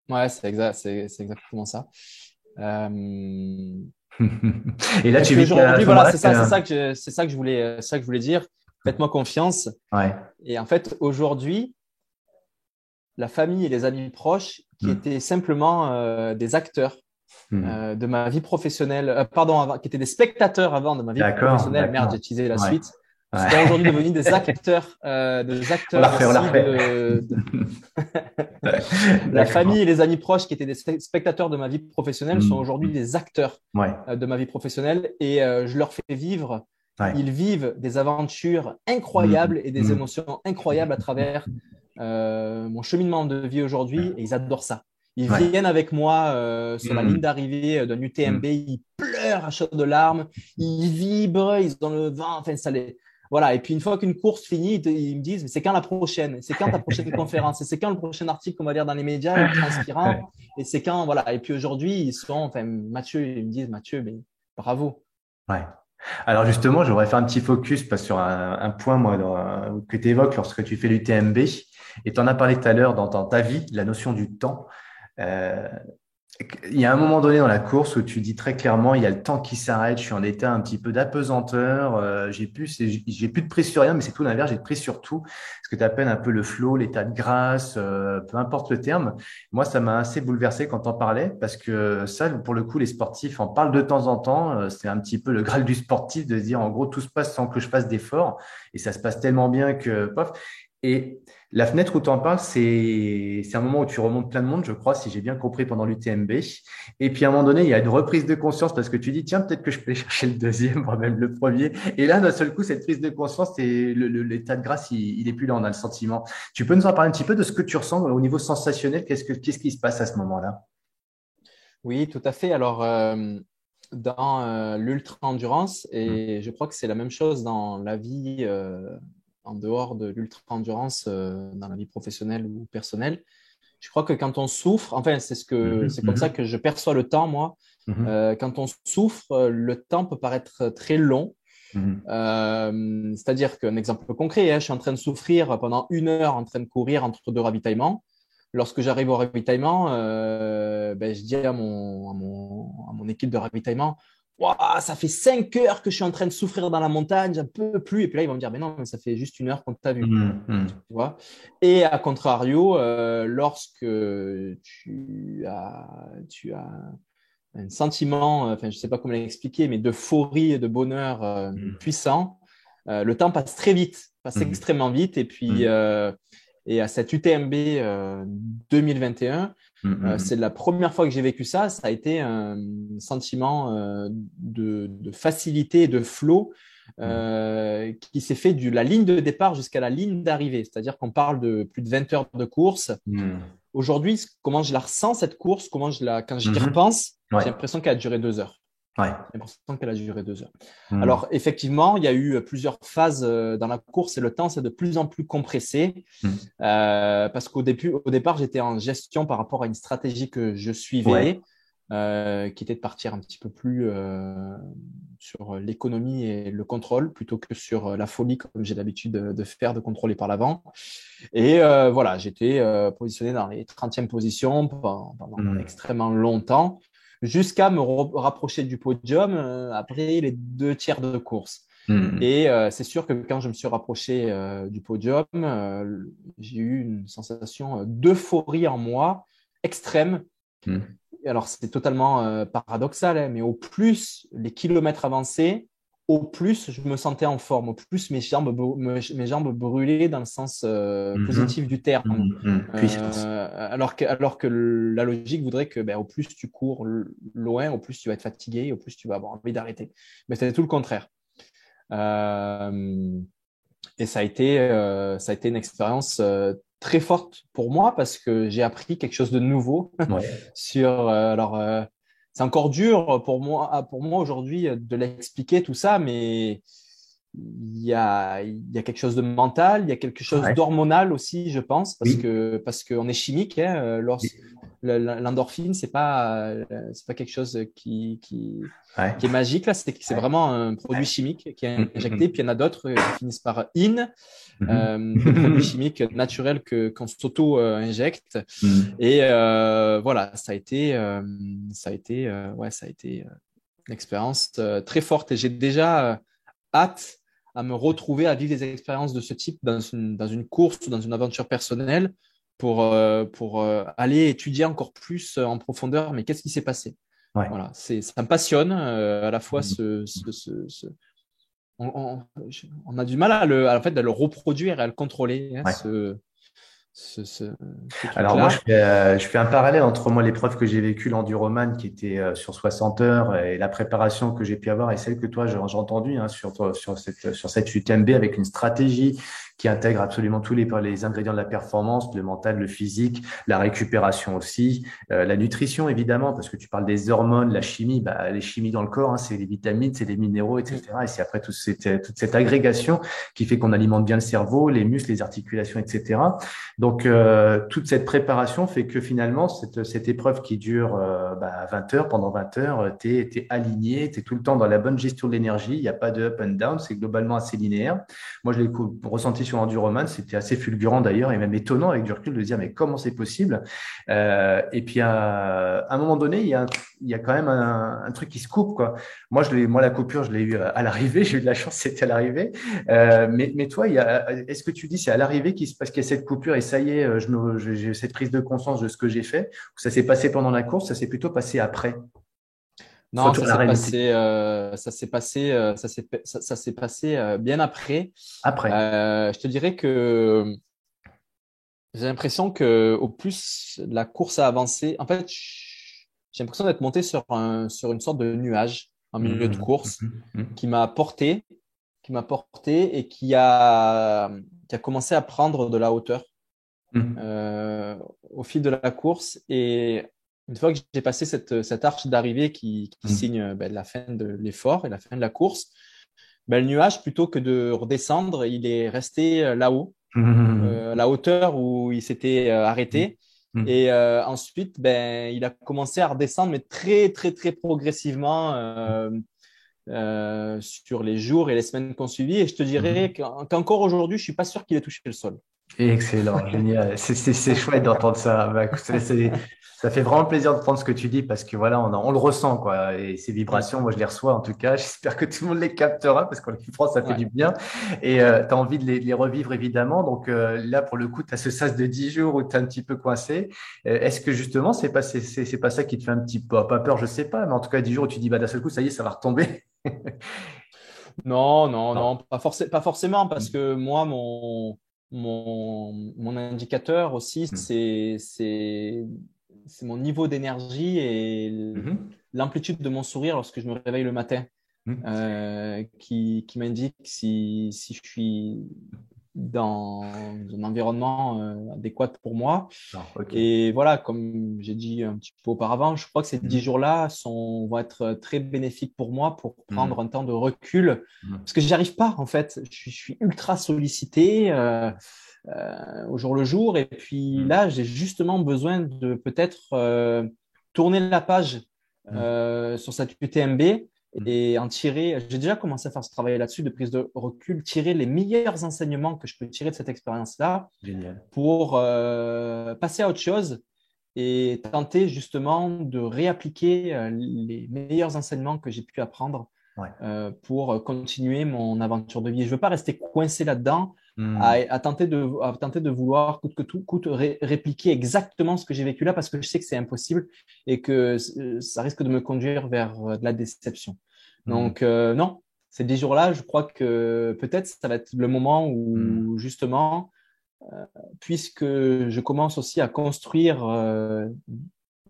Ouais, c'est exact, c'est exactement ça. Euh... et là, tu vis voilà, c'est ça, c'est ça que c'est ça que je voulais, ça que je voulais dire. Faites-moi confiance. Ouais. Et en fait, aujourd'hui, la famille et les amis proches qui hmm. étaient simplement euh, des acteurs hmm. euh, de ma vie professionnelle, euh, pardon, qui étaient des spectateurs avant de ma vie professionnelle. Merde, j'ai utilisé la suite. Ouais. sont aujourd'hui devenus des acteurs, des acteurs De... la famille et les amis proches qui étaient des spectateurs de ma vie professionnelle sont hmm. aujourd'hui des acteurs de ma vie professionnelle et je leur fais vivre ils vivent des aventures incroyables mm. et des mm. émotions incroyables à travers euh, mon cheminement de vie aujourd'hui et ils adorent ça. Ils viennent avec moi euh, sur la mm. ligne d'arrivée d'un UTMB, ils pleurent à chaudes larmes, ils vibrent, ils ont le vent, enfin ça les... Voilà, et puis une fois qu'une course finit, ils me disent, mais c'est quand la prochaine? C'est quand ta prochaine conférence? Et c'est quand le prochain article qu'on va lire dans les médias, inspirant Et c'est quand, voilà. Et puis aujourd'hui, ils sont, enfin, Mathieu, ils me disent, Mathieu, mais bravo. Ouais. Alors justement, j'aurais fait un petit focus sur un, point moi, que tu évoques lorsque tu fais l'UTMB. Et tu en as parlé tout à l'heure dans, ta vie, la notion du temps. Euh, il y a un moment donné dans la course où tu dis très clairement, il y a le temps qui s'arrête, je suis en état un petit peu d'apesanteur, euh, j'ai plus, j'ai plus de prise sur rien, mais c'est tout l'inverse, j'ai de prise sur tout, ce que tu appelles un peu le flow, l'état de grâce, euh, peu importe le terme. Moi, ça m'a assez bouleversé quand on parlais, parce que ça, pour le coup, les sportifs en parlent de temps en temps. Euh, c'est un petit peu le graal du sportif de dire, en gros, tout se passe sans que je fasse d'efforts, et ça se passe tellement bien que, pof. Et la fenêtre où tu en parles, c'est un moment où tu remontes plein de monde, je crois, si j'ai bien compris, pendant l'UTMB. Et puis à un moment donné, il y a une reprise de conscience parce que tu dis, tiens, peut-être que je peux aller chercher le deuxième, voire même le premier. Et là, d'un seul coup, cette prise de conscience, l'état de grâce, il, il est plus là, on a le sentiment. Tu peux nous en parler un petit peu de ce que tu ressens au niveau sensationnel? Qu'est-ce qu'est-ce qui se passe à ce moment-là? Oui, tout à fait. Alors, euh, dans euh, l'ultra-endurance, et mmh. je crois que c'est la même chose dans la vie. Euh, en dehors de l'ultra-endurance euh, dans la vie professionnelle ou personnelle. Je crois que quand on souffre, enfin, c'est ce que, mhm, c'est comme ça mhm. que je perçois le temps, moi. Mhm. Euh, quand on souffre, le temps peut paraître très long. Euh, c'est-à-dire qu'un exemple concret, hein, je suis en train de souffrir pendant une heure en train de courir entre deux ravitaillements. Lorsque j'arrive au ravitaillement, ben, je dis à mon, à mon, à mon équipe de ravitaillement, ça fait cinq heures que je suis en train de souffrir dans la montagne, j'en peux plus. Et puis là, ils vont me dire, mais non, mais ça fait juste une heure qu'on t'a vu. Mmh, mmh. Tu vois? Et à contrario, euh, lorsque tu as, tu as un sentiment, enfin, je ne sais pas comment l'expliquer, mais d'euphorie et de bonheur euh, mmh. puissant, euh, le temps passe très vite, passe extrêmement vite. Et puis, et à cette UTMB 2021, Mm, mm, euh, mm. c'est la première fois que j'ai vécu ça. Ça a été un sentiment euh, de, facilité et de flow euh, qui s'est fait de la ligne de départ jusqu'à la ligne d'arrivée. C'est-à-dire qu'on parle de plus de 20 heures de course. Aujourd'hui, comment je la ressens, cette course, comment je la, quand j'y mm-hmm. repense, j'ai l'impression qu'elle a duré deux heures. Ouais. J'ai l'impression qu'elle a duré deux heures. Hmm. Alors, effectivement, il y a eu plusieurs phases euh, dans la course et le temps s'est de plus en plus compressé hmm. euh, parce qu'au début, au départ, j'étais en gestion par rapport à une stratégie que je suivais, euh, qui était de partir un petit peu plus euh, sur l'économie et le contrôle plutôt que sur la folie comme j'ai l'habitude de, faire, de contrôler par l'avant. Et voilà, j'étais positionné dans les 30e positions pendant, hmm. extrêmement longtemps jusqu'à me rapprocher du podium euh, après les deux tiers de course. Hmm. Et euh, c'est sûr que quand je me suis rapproché euh, du podium, j'ai eu une sensation d'euphorie en moi extrême. Hmm. Alors c'est totalement paradoxal, hein, mais au plus les kilomètres avançaient, au plus je me sentais en forme, au plus mes jambes, mes jambes brûlaient dans le sens euh, mhm. positif du terme. Mhm. Mhm. Euh, alors, que, alors que la logique voudrait que ben, au plus tu cours loin, au plus tu vas être fatigué, au plus tu vas avoir envie d'arrêter. Mais c'était tout le contraire. Euh, et ça a été, ça a été une expérience très forte pour moi parce que j'ai appris quelque chose de nouveau sur. alors, c'est encore dur pour moi, pour moi aujourd'hui de l'expliquer tout ça, mais il y a, il y a quelque chose de mental, il y a quelque chose d'hormonal aussi, je pense, parce que parce qu'on est chimique. Hein, L'endorphine, c'est pas c'est pas quelque chose qui qui, qui est magique là. C'est c'est vraiment un produit chimique qui est mm, mm, injecté. Mm. Puis il y en a d'autres qui finissent par in, mm-hmm. euh, des produits chimiques naturels que qu'on s'auto injecte. Et euh, voilà, ça a été euh, ça a été ouais, ça a été une expérience très forte. Et j'ai déjà hâte à me retrouver à vivre des expériences de ce type dans une, dans une course ou dans une aventure personnelle pour, euh, pour euh, aller étudier encore plus en profondeur, mais qu'est-ce qui s'est passé? Voilà, c'est, ça me passionne euh, à la fois mmh. ce, ce, ce, on, on, a du mal à le, à, en fait, à le reproduire et à le contrôler, hein, ce, alors moi, je fais, euh, je fais, un parallèle entre moi l'épreuve que j'ai vécue, l'enduroman qui était euh, sur 60 heures et la préparation que j'ai pu avoir et celle que toi j'ai entendu hein, sur, sur, cette, sur cette UTMB avec une stratégie qui intègre absolument tous les, les ingrédients de la performance, le mental, le physique, la récupération aussi, euh, la nutrition évidemment, parce que tu parles des hormones, la chimie, bah, les chimies dans le corps, hein, c'est les vitamines, c'est les minéraux, etc. Et c'est après toute cette, toute cette agrégation qui fait qu'on alimente bien le cerveau, les muscles, les articulations, etc. Donc euh, toute cette préparation fait que finalement, cette, cette épreuve qui dure euh, bah, 20 heures, pendant 20 heures, tu es, aligné, tu es tout le temps dans la bonne gestion de l'énergie, il n'y a pas de up and down, c'est globalement assez linéaire. Moi, je l'ai ressenti Enduroman, c'était assez fulgurant d'ailleurs et même étonnant avec du recul de dire mais comment c'est possible? Euh, Et puis à, un moment donné, il y a, quand même un, truc qui se coupe quoi. Moi, je moi la coupure, je l'ai eu à l'arrivée, j'ai eu de la chance, c'était à l'arrivée. Euh, mais, toi, est-ce que tu dis c'est à l'arrivée qu'il se passe qu'il y a cette coupure et ça y est, j'ai cette prise de conscience de ce que j'ai fait? Ça s'est passé pendant la course, ça s'est plutôt passé après? Non, ça s'est passé, euh, ça s'est passé, euh, ça s'est, ça, s'est passé euh, bien après. Après. je te dirais que j'ai l'impression que au plus la course a avancé, en fait, j'ai l'impression d'être monté sur un, sur une sorte de nuage en milieu de mmh. course mmh. Mmh. qui m'a porté, qui m'a porté et qui a, qui a commencé à prendre de la hauteur. au fil de la course et une fois que j'ai passé cette, cette arche d'arrivée qui, qui mmh. signe ben, la fin de l'effort et la fin de la course, ben, le nuage, plutôt que de redescendre, il est resté euh, là-haut, mmh. euh, la hauteur où il s'était euh, arrêté. Mmh. Et euh, ensuite, ben, il a commencé à redescendre, mais très, très, très progressivement euh, euh, sur les jours et les semaines qu'on suivit. Et je te dirais qu'encore aujourd'hui, je suis pas sûr qu'il ait touché le sol. Excellent, génial. C'est chouette d'entendre ça. Ça fait vraiment plaisir de prendre ce que tu dis parce que voilà, on, on le ressent quoi. Et ces vibrations, moi je les reçois en tout cas. J'espère que tout le monde les captera parce qu'en France ça fait du bien. Et euh, tu as envie de les, revivre évidemment. Donc euh, là pour le coup, tu as ce sas de 10 jours où tu es un petit peu coincé. Euh, est-ce que justement c'est pas c'est pas ça qui te fait un petit peu pas peur, je sais pas, mais en tout cas 10 jours où tu dis bah d'un seul coup ça y est, ça va retomber. non, non, non, pas, pas forcément parce que moi mon mon, mon indicateur aussi, hmm. c'est mon niveau d'énergie et mm-hmm. l'amplitude de mon sourire lorsque je me réveille le matin mm-hmm. euh, qui, qui m'indique si, si, je suis dans un environnement euh, adéquat pour moi. Ah, et voilà, comme j'ai dit un petit peu auparavant, je crois que ces dix mm-hmm. jours-là sont, vont être très bénéfiques pour moi pour prendre un temps de recul parce que j'y arrive pas en fait. Je suis, je suis ultra sollicité. Euh, euh, au jour le jour. Et puis là, j'ai justement besoin de peut-être tourner la page sur cette UTMB. Et en tirer. J'ai déjà commencé à faire ce travail là-dessus de prise de recul, tirer les meilleurs enseignements que je peux tirer de cette expérience-là pour passer à autre chose et tenter justement de réappliquer les meilleurs enseignements que j'ai pu apprendre pour continuer mon aventure de vie. Je ne veux pas rester coincé là-dedans Hmm. à, tenter de, à tenter de vouloir coûte que tout coûte répliquer exactement ce que j'ai vécu là parce que je sais que c'est impossible et que ça risque de me conduire vers euh, de la déception. Hmm. Donc euh, non, ces dix jours-là, je crois que peut-être ça va être le moment où hmm. justement, euh, puisque je commence aussi à construire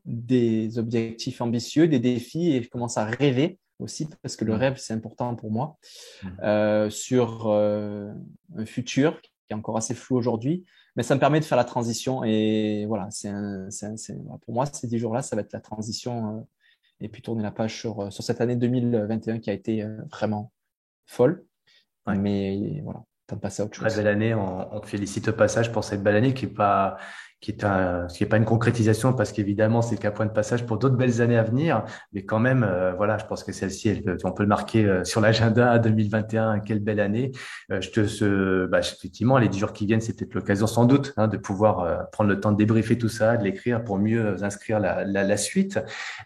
des objectifs ambitieux, des défis et je commence à rêver aussi, parce que le rêve, c'est important pour moi, euh, sur euh, un futur qui est encore assez flou aujourd'hui, mais ça me permet de faire la transition. Et voilà, c'est pour moi, ces dix jours-là, ça va être la transition euh, et puis tourner la page sur, sur cette année 2021 qui a été vraiment folle. Mais voilà, temps de passer à autre chose. Très belle année. On, on, te félicite au passage pour cette belle année qui est pas qui est un, qui est pas une concrétisation parce qu'évidemment c'est qu'un point de passage pour d'autres belles années à venir, mais quand même, euh, voilà, je pense que celle-ci, on peut le marquer euh, sur l'agenda 2021. Quelle belle année euh, Je te, ce, bah, effectivement, les dix jours qui viennent, c'est peut-être l'occasion sans doute hein, de pouvoir prendre le temps de débriefer tout ça, de l'écrire pour mieux inscrire la, la, la suite.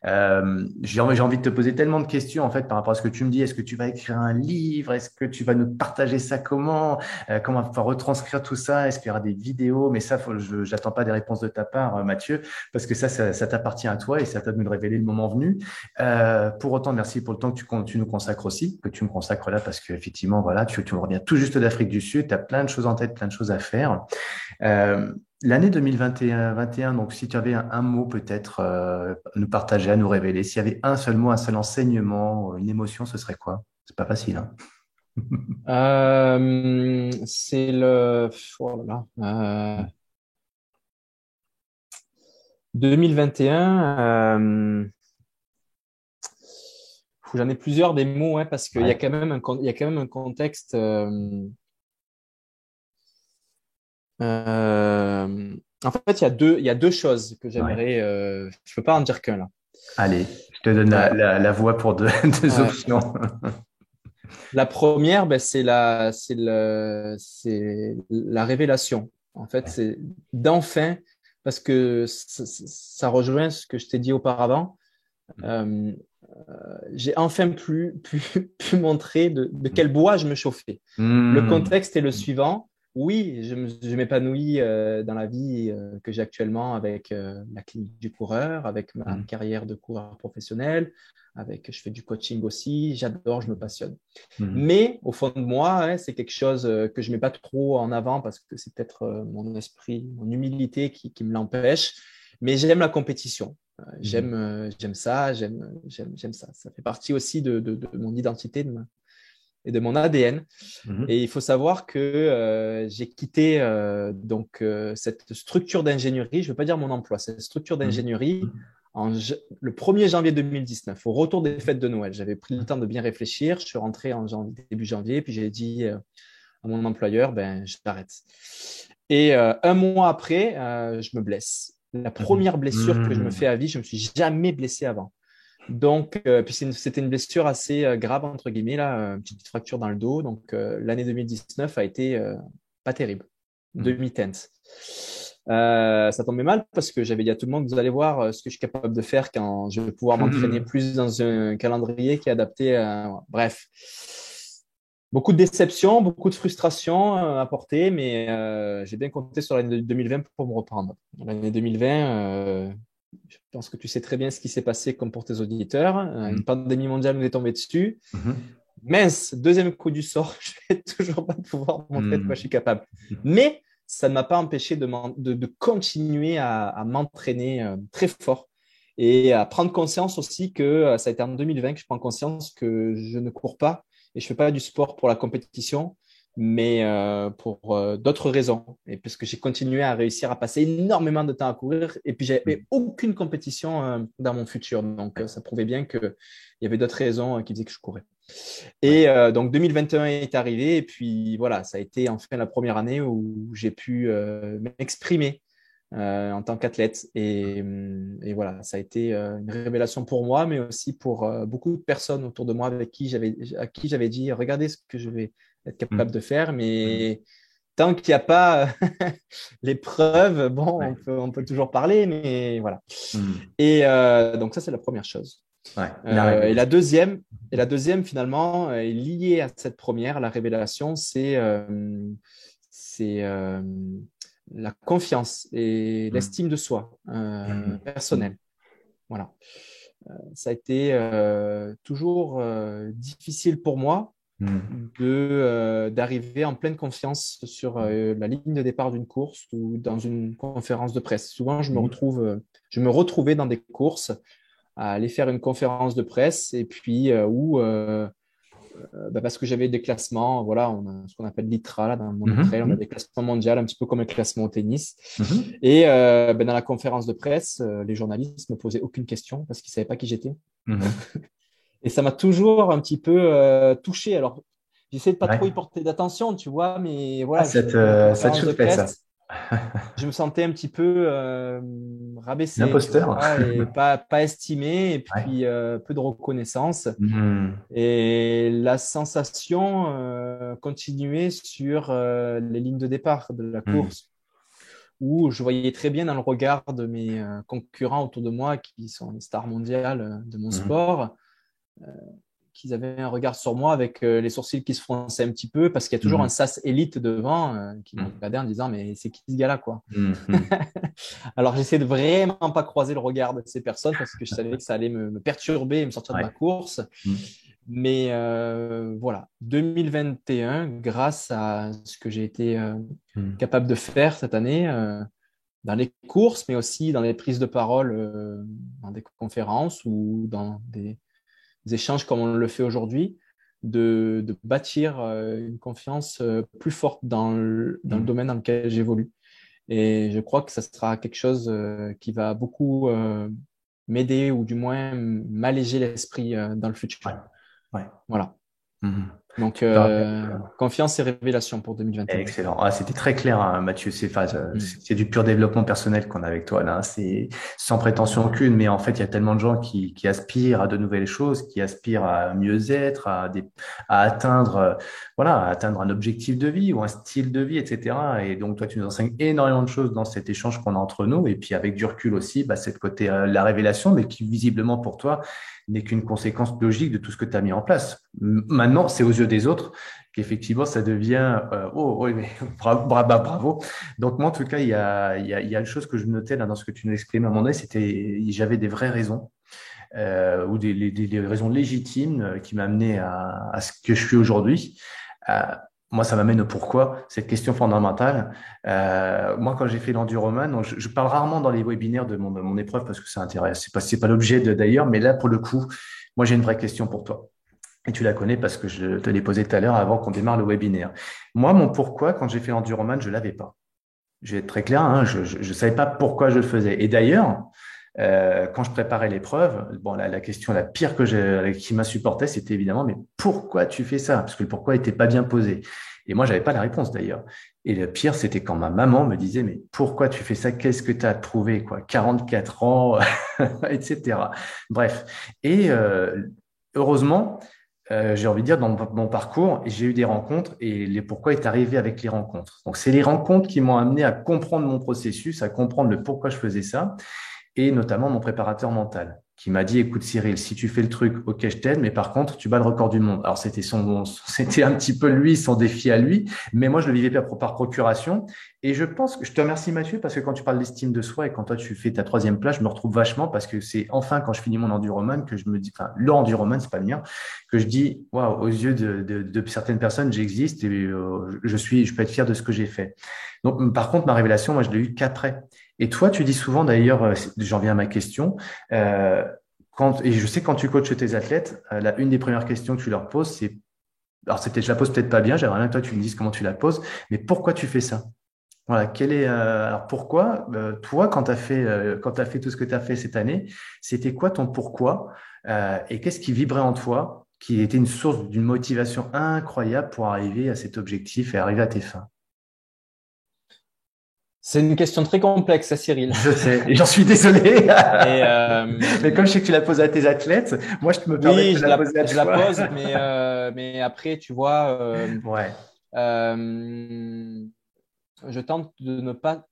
j'ai envie, envie de te poser tellement de questions en fait par rapport à ce que tu me dis. Est-ce que tu vas écrire un livre? Est-ce que tu vas nous partager ça Comment? Comment on va retranscrire tout ça? Est-ce qu'il y aura des vidéos? Mais ça, j'attends pas des réponses de ta part, euh, Mathieu, parce que ça, ça, t'appartient à toi et ça t'a de nous le révéler le moment venu. Euh, pour autant, merci pour le temps que tu, nous consacres aussi, que tu me consacres là, parce qu'effectivement, voilà, tu, tu reviens tout juste d'Afrique du Sud, tu as plein de choses en tête, plein de choses à faire. Euh, L'année 2021, donc si tu avais un, mot peut-être à nous partager, à nous révéler, s'il y avait un seul mot, un seul enseignement, une émotion, ce serait quoi? C'est pas facile. Hein c'est le. Oh là là. 2021, euh, j'en ai plusieurs des mots, hein, parce qu'il y, a quand même un, il y a quand même un contexte. Euh, euh, en fait, il y, a deux, il y a deux choses que j'aimerais. je ne peux pas en dire qu'un là. Allez, je te donne la, la, voix pour deux, options. la première, ben, c'est la, la révélation. En fait, c'est d'enfin parce que ça, rejoint ce que je t'ai dit auparavant. Mm. Euh, euh, j'ai enfin pu, pu, montrer de, de, quel bois je me chauffais. Mm. Le contexte est le suivant. Oui, je, m'épanouis euh, dans la vie que j'ai actuellement avec la clinique du coureur, avec ma mm. carrière de coureur professionnel, avec, je fais du coaching aussi, j'adore, je me passionne. Mhm. Mais au fond de moi, c'est quelque chose euh, que je ne mets pas trop en avant parce que c'est peut-être euh, mon esprit, mon humilité qui, me l'empêche. Mais j'aime la compétition. Euh, mhm. J'aime, j'aime ça, j'aime, j'aime, ça. Ça fait partie aussi de, mon identité et de mon ADN. Mhm. Et il faut savoir que j'ai quitté donc cette structure d'ingénierie. Je ne veux pas dire mon emploi, cette structure d'ingénierie le 1er janvier 2019, au retour des fêtes de Noël. J'avais pris le temps de bien réfléchir. Je suis rentré en début janvier, puis j'ai dit euh, à mon employeur, ben, j'arrête. Et euh, un mois après, euh, je me blesse. La première blessure que je me fais à vie, je me suis jamais blessé avant. Donc, puis c'était une blessure assez grave, entre guillemets, là, une petite fracture dans le dos. Donc, l'année 2019 a été pas terrible, mmh. demi-tense. Euh, ça tombait mal parce que j'avais dit à tout le monde, vous allez voir euh, ce que je suis capable de faire quand je vais pouvoir m'entraîner plus dans un calendrier qui est adapté. À... Bref, beaucoup de déceptions, beaucoup de frustrations euh, à porter, mais j'ai bien compté sur l'année 2020 pour me reprendre. L'année 2020, je pense que tu sais très bien ce qui s'est passé comme pour tes auditeurs. Une mm. pandémie mondiale nous est tombée dessus. Mm-hmm. Mince, deuxième coup du sort, je vais toujours pas pouvoir montrer de quoi mm. je suis capable. Mais ça ne m'a pas empêché de, de, continuer à, m'entraîner euh, très fort et à prendre conscience aussi que euh, ça a été en 2020 que je prends conscience que je ne cours pas et je fais pas du sport pour la compétition, mais euh, pour d'autres raisons. Et parce que j'ai continué à réussir à passer énormément de temps à courir et puis j'avais mm. aucune compétition dans mon futur. Donc ça prouvait bien qu'il y avait d'autres raisons qui faisaient que je courais. Et euh, donc 2021 est arrivé et puis voilà, ça a été enfin la première année où j'ai pu euh, m'exprimer euh, en tant qu'athlète et, voilà, ça a été une révélation pour moi, mais aussi pour beaucoup de personnes autour de moi avec qui j'avais à qui j'avais dit regardez ce que je vais être capable de faire, mais tant qu'il n'y a pas les preuves, bon, on, peut, on, peut, toujours parler, mais voilà. Mmh. Et donc ça c'est la première chose. Euh, et la deuxième, et la deuxième finalement est liée à cette première, la révélation, c'est euh, euh, la confiance et mmh. l'estime de soi mmh. personnelle. Voilà. ça a été toujours difficile pour moi. De d'arriver en pleine confiance sur la ligne de départ d'une course ou dans une conférence de presse. Souvent, je me retrouve, je me retrouvais dans des courses à aller faire une conférence de presse et puis euh, où euh, bah, parce que j'avais des classements, voilà, on a ce qu'on appelle l'ITRA là, dans mon mm on a des classements mondiaux, un petit peu comme un classement au tennis. Et bah, dans la conférence de presse, les journalistes ne me posaient aucune question parce qu'ils ne savaient pas qui j'étais. Et ça m'a toujours un petit peu touché. Alors, j'essaie de pas trop y porter d'attention, tu vois, mais voilà. Ah, cette, euh, ça je me sentais un petit peu euh, rabaissé. Imposteur. et pas, pas estimé, et puis euh, peu de reconnaissance. Hmm. Et la sensation euh, continuait sur euh, les lignes de départ de la hmm. course, où je voyais très bien dans le regard de mes concurrents autour de moi, qui sont les stars mondiales de mon hmm. sport, qu'ils avaient un regard sur moi avec euh, les sourcils qui se fronçaient un petit peu parce qu'il y a toujours mhm. un sas élite devant euh, qui me mhm. regardait en disant mais c'est qui ce gars-là quoi? Mhm. Alors j'essaie de vraiment pas croiser le regard de ces personnes parce que je savais que ça allait me, perturber et me sortir de ma course. Mais euh, voilà, 2021, grâce à ce que j'ai été capable de faire cette année dans les courses, mais aussi dans les prises de parole dans des conférences ou dans des, échanges comme on le fait aujourd'hui, de, bâtir euh, une confiance euh, plus forte dans le, dans le mm. domaine dans lequel j'évolue. Et je crois que ça sera quelque chose euh, qui va beaucoup m'aider ou du moins m'alléger l'esprit dans le futur. Ouais. Voilà. Mm-hmm. Donc, euh, confiance et révélation pour 2021. Excellent. Ah, c'était très clair, hein, Mathieu. Euh, mm. C'est du pur développement personnel qu'on a avec toi là. C'est sans prétention aucune, mais en fait, il y a tellement de gens qui, qui aspirent à de nouvelles choses, qui aspirent à mieux être, à, des, à atteindre, euh, voilà, à atteindre un objectif de vie ou un style de vie, etc. Et donc, toi, tu nous enseignes énormément de choses dans cet échange qu'on a entre nous. Et puis, avec du recul aussi, bah, c'est côté la révélation, mais qui visiblement pour toi n'est qu'une conséquence logique de tout ce que tu as mis en place. Maintenant, c'est aux yeux des autres qu'effectivement, ça devient euh, oh, oui, mais bravo, bravo, Donc, moi, en tout cas, il y a, il y a, il y a une chose que je notais là dans ce que tu nous exprimes à mon avis, c'était j'avais des vraies raisons. Euh, ou des, des, raisons légitimes euh, qui m'amenaient à, à ce que je suis aujourd'hui. Moi, ça m'amène au pourquoi, cette question fondamentale. Euh, moi, quand j'ai fait l'enduroman, je, parle rarement dans les webinaires de mon, mon épreuve parce que ça intéresse. C'est pas, pas l'objet d'ailleurs, mais là, pour le coup, moi, j'ai une vraie question pour toi. Et tu la connais parce que je te l'ai posée tout à l'heure avant qu'on démarre le webinaire. Moi, mon pourquoi, quand j'ai fait l'enduroman, je l'avais pas. Je vais être très clair, hein, je ne savais pas pourquoi je le faisais. Et d'ailleurs, euh, quand je préparais l'épreuve, bon, la, la, question la pire que j'ai, qui m'a supporté, c'était évidemment, mais pourquoi tu fais ça? Parce que le pourquoi était pas bien posé. Et moi, j'avais pas la réponse d'ailleurs. Et le pire, c'était quand ma maman me disait, mais pourquoi tu fais ça? Qu'est-ce que tu as trouvé quoi? 44 ans, etc. Bref. Et euh, heureusement, euh, j'ai envie de dire, dans mon parcours, j'ai eu des rencontres et les pourquoi est arrivé avec les rencontres. Donc, c'est les rencontres qui m'ont amené à comprendre mon processus, à comprendre le pourquoi je faisais ça et notamment mon préparateur mental qui m'a dit écoute Cyril si tu fais le truc ok je t'aide mais par contre tu bats le record du monde. Alors c'était son c'était un petit peu lui son défi à lui mais moi je le vivais par, par procuration. Et je pense que je te remercie Mathieu parce que quand tu parles d'estime de soi et quand toi tu fais ta troisième place je me retrouve vachement parce que c'est enfin quand je finis mon enduroman que je me dis enfin le enduroman c'est pas le mien que je dis waouh aux yeux de, de, de, certaines personnes j'existe et euh, je suis je peux être fier de ce que j'ai fait. Donc par contre ma révélation moi je l'ai eu qu'après et toi, tu dis souvent, d'ailleurs, euh, j'en viens à ma question, euh, quand, et je sais quand tu coaches tes athlètes, euh, une des premières questions que tu leur poses, c'est, alors c'était, je la pose peut-être pas bien, j'aimerais bien que toi tu me dises comment tu la poses, mais pourquoi tu fais ça? Voilà, quel est, euh, alors pourquoi, toi, quand tu as fait, quand as fait tout ce que tu as fait cette année, c'était quoi ton pourquoi et qu'est-ce qui vibrait en toi, qui était une source d'une motivation incroyable pour arriver à cet objectif et arriver à tes fins? C'est une question très complexe, à Cyril. Je sais, j'en suis désolé. Euh, mais comme je sais que tu la poses à tes athlètes, moi je te me permets de la, poser à je la pose, mais, euh, mais après, tu vois, euh, ouais. je tente de ne pas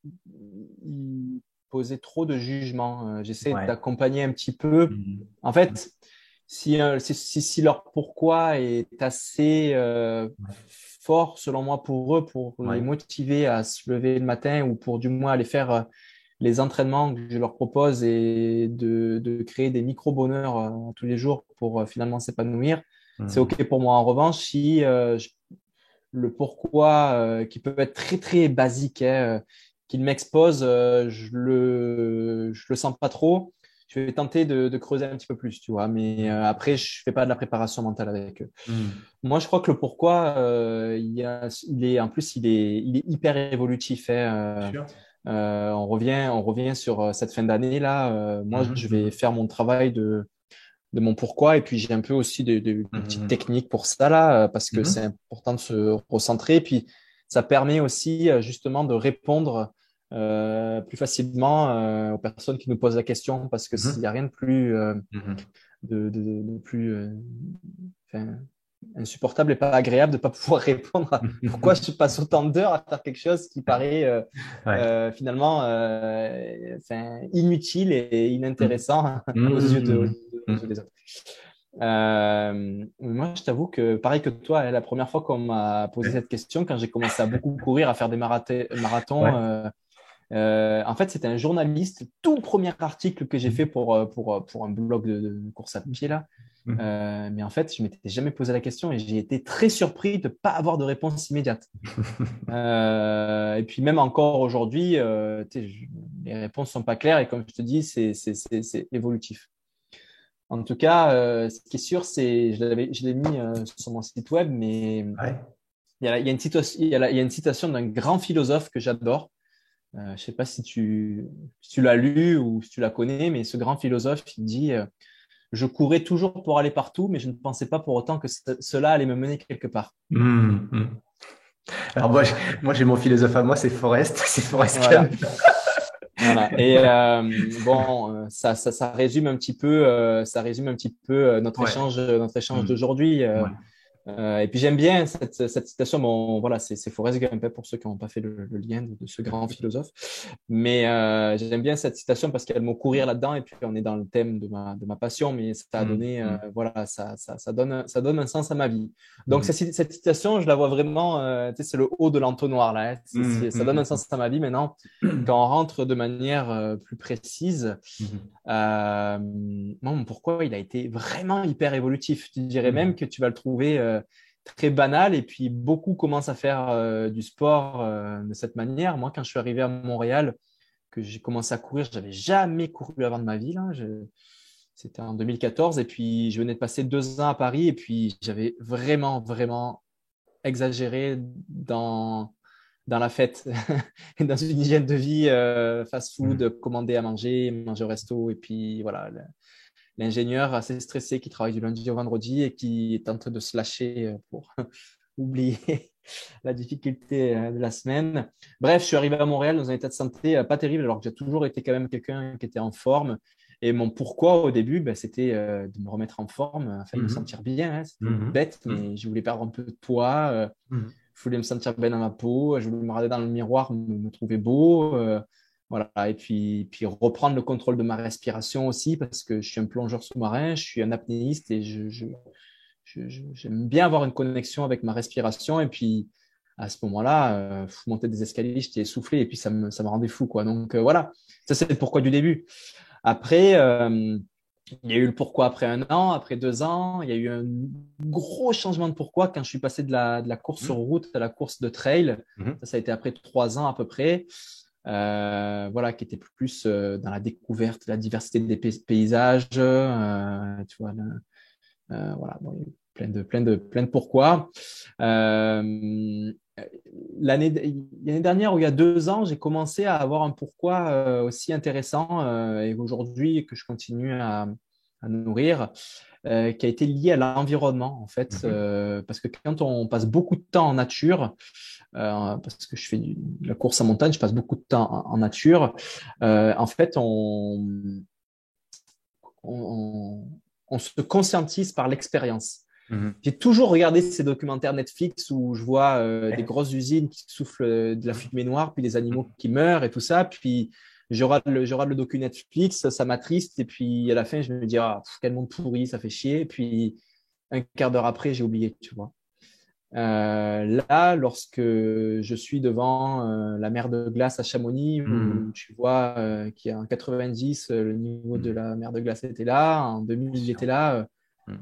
poser trop de jugement. J'essaie d'accompagner un petit peu. Mhm. En fait, si, si, si, leur pourquoi est assez fort, selon moi, pour eux, pour les motiver à se lever le matin ou pour du moins aller faire euh, les entraînements que je leur propose et de, de créer des micro-bonheurs euh, tous les jours pour euh, finalement s'épanouir. Mmh. C'est OK pour moi. En revanche, si le pourquoi, qui peut être très, très basique, hein, qu'il m'expose, je le, je le sens pas trop, je vais tenter de, creuser un petit peu plus, tu vois. Mais euh, après, je fais pas de la préparation mentale avec eux. Hmm. Moi, je crois que le pourquoi, euh, il, y a, il est en plus, il est, il est hyper évolutif. Hein, euh, on revient, on revient sur cette fin d'année là. moi, hmm. je vais faire mon travail de de mon pourquoi et puis j'ai un peu aussi de, de, hmm. petites techniques pour ça là parce que c'est important de se recentrer. Puis ça permet aussi justement de répondre euh, plus facilement euh, aux personnes qui nous posent la question parce que s'il mhm. n'y a rien de plus, euh, mhm. de, de, de, plus insupportable et pas agréable de ne pas pouvoir répondre à pourquoi je passe autant d'heures à faire quelque chose qui paraît finalement inutile et inintéressant mhm. aux yeux de, des autres. moi, je t'avoue que, pareil que toi, la première fois qu'on m'a posé cette question, quand j'ai commencé à beaucoup courir, à faire des marathons, euh, en fait, c'était un journaliste, tout premier article que j'ai fait pour, euh, pour, euh, pour un blog de, course à pied là. Mmh. mais en fait, je m'étais jamais posé la question et j'ai été très surpris de ne pas avoir de réponse immédiate. et puis même encore aujourd'hui, les réponses sont pas claires et comme je te dis, c'est évolutif. En tout cas, ce qui est sûr, c'est, je l'ai mis sur mon site web, mais il, y a, il, y a une il y a une citation d'un grand philosophe que j'adore, euh, je ne sais pas si tu, tu l'as lu ou si tu la connais, mais ce grand philosophe, il dit euh, Je courais toujours pour aller partout, mais je ne pensais pas pour autant que cela allait me mener quelque part. Mmh, mmh. Alors moi, moi j'ai mon philosophe à moi, c'est Forrest, c'est Forrest voilà. voilà. Et euh, bon, ça, ça, ça, résume un petit peu, ça résume un petit peu notre échange, notre échange mmh. d'aujourd'hui. Euh, et puis j'aime bien cette, cette, citation. Bon, voilà, c'est Forrest Gump pour ceux qui n'ont pas fait le, lien de, ce grand philosophe. Mais euh, j'aime bien cette citation parce qu'elle m'a courir là-dedans. Et puis on est dans le thème de ma, de ma passion, mais ça a mmh, donné, euh, voilà, ça, ça, ça, donne, ça donne un sens à ma vie. Donc mmh. cette, cette, citation, je la vois vraiment. Euh, tu sais, c'est le haut de l'entonnoir là. Hein. ça donne un sens à ma vie. Maintenant, quand on rentre de manière euh, plus précise, bon, pourquoi il a été vraiment hyper évolutif? Tu dirais même que tu vas le trouver euh, très banal et puis beaucoup commencent à faire euh, du sport euh, de cette manière. Moi, quand je suis arrivé à Montréal, que j'ai commencé à courir, j'avais jamais couru avant de ma vie. C'était en 2014 et puis je venais de passer deux ans à Paris et puis j'avais vraiment, vraiment exagéré dans, dans la fête, dans une hygiène de vie, fast-food, mmh. commander à manger, manger au resto et puis voilà, l'ingénieur assez stressé qui travaille du lundi au vendredi et qui tente de se lâcher euh, pour oublier la difficulté euh, de la semaine. Bref, je suis arrivé à Montréal dans un état de santé euh, pas terrible, alors que j'ai toujours été quand même quelqu'un qui était en forme. Et mon pourquoi au début, ben, c'était de me remettre en forme, afin de me mhm. sentir bien. Hein. C'était mhm. bête, mais mhm. je voulais perdre un peu de poids. Je voulais me sentir bien dans ma peau. Je voulais me regarder dans le miroir, me, me trouver beau. Voilà, et puis, puis reprendre le contrôle de ma respiration aussi, parce que je suis un plongeur sous-marin, je suis un apnéiste et je, j'aime bien avoir une connexion avec ma respiration. Et puis, à ce moment-là, euh, monter des escaliers, j'étais essoufflé et puis ça me, ça me rendait fou. Quoi. Donc euh, voilà, ça c'est le pourquoi du début. Après, euh, il y a eu le pourquoi après un an, après deux ans. Il y a eu un gros changement de pourquoi quand je suis passé de la, de la course mmh. sur route à la course de trail. Mmh. Ça, ça a été après trois ans à peu près. Euh, voilà, qui était plus euh, dans la découverte, la diversité des paysages, euh, tu vois, voilà, plein de, plein de, plein de pourquoi. l'année l'année dernière ou il y a deux ans, j'ai commencé à avoir un pourquoi aussi intéressant et aujourd'hui que je continue à, à nourrir. qui a été lié à l'environnement en fait, mmh parce que quand on passe beaucoup de temps en nature, euh, parce que je fais de la course à montagne, je passe beaucoup de temps en, nature. Euh, en fait, on, on, on, se conscientise par l'expérience. Mhm. J'ai toujours regardé ces documentaires Netflix où je vois euh, des grosses usines qui soufflent de la fumée noire, puis des animaux qui meurent et tout ça. Puis je regarde le, je regarde le docu Netflix, ça m'attriste. Et puis à la fin, je me dis, ah, quel monde pourri, ça fait chier. Et puis un quart d'heure après, j'ai oublié, tu vois. Euh, là, lorsque je suis devant euh, la mer de glace à Chamonix, où hmm. tu vois euh, qu'il y a en 90, le niveau de hmm. la mer de glace était là, en 2000, j'étais là. Hmm.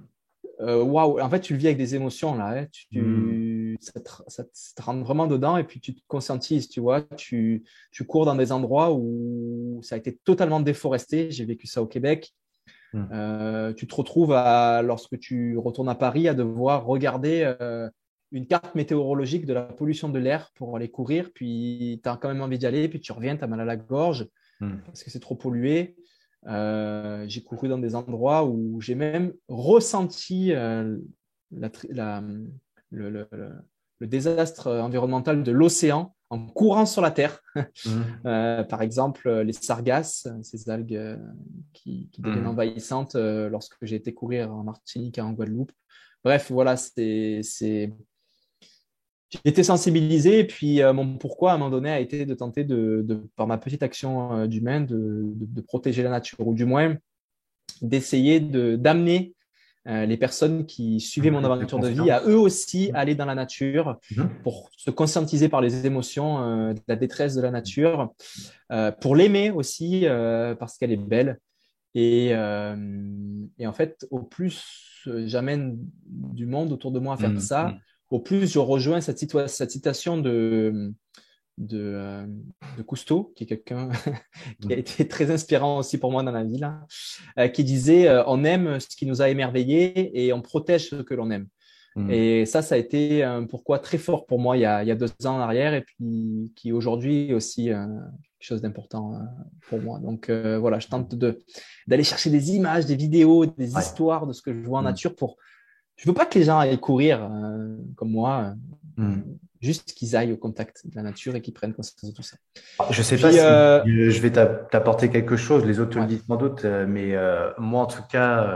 Waouh, en fait, tu le vis avec des émotions là. Hein. Tu, ça, te, ça, te, rentre vraiment dedans et puis tu te conscientises, tu vois. Tu, tu cours dans des endroits où ça a été totalement déforesté. J'ai vécu ça au Québec. Tu te retrouves à, lorsque tu retournes à Paris à devoir regarder une carte météorologique de la pollution de l'air pour aller courir, puis tu as quand même envie d'y aller, puis tu reviens, tu as mal à la gorge hmm. parce que c'est trop pollué. Euh, j'ai couru dans des endroits où j'ai même ressenti euh, la, le, désastre environnemental de l'océan en courant sur la Terre. Hmm. Euh, par exemple, les sargasses, ces algues qui, qui, deviennent hmm. envahissantes lorsque j'ai été courir en Martinique et en Guadeloupe. Bref, voilà, c'est j'ai été sensibilisé et puis euh, mon pourquoi à un moment donné a été de tenter de, par ma petite action euh, d'humain de, de, protéger la nature ou du moins d'essayer d'amener euh, les personnes qui suivaient mon aventure de vie à eux aussi mmh. aller dans la nature mmh. pour se conscientiser par les émotions de la détresse de la nature, pour l'aimer aussi parce qu'elle est belle. Et, et, en fait, au plus j'amène du monde autour de moi à faire mmh. ça, au plus je rejoins cette, citation de, de, euh, de, Cousteau, qui est quelqu'un qui a été très inspirant aussi pour moi dans la vie, là, euh, qui disait euh, On aime ce qui nous a émerveillés et on protège ce que l'on aime. Mmh. Et ça, ça a été un pourquoi très fort pour moi il y a, il y a deux ans en arrière et puis qui aujourd'hui aussi quelque chose d'important pour moi. Donc voilà, je tente d'aller chercher des images, des vidéos, des histoires de ce que je vois en mmh. nature pour je veux pas que les gens aillent courir euh, comme moi, euh, hmm. juste qu'ils aillent au contact de la nature et qu'ils prennent conscience de tout ça. Je sais pas si euh, je vais t'apporter quelque chose, les autres te le disent sans doute, mais moi en tout cas,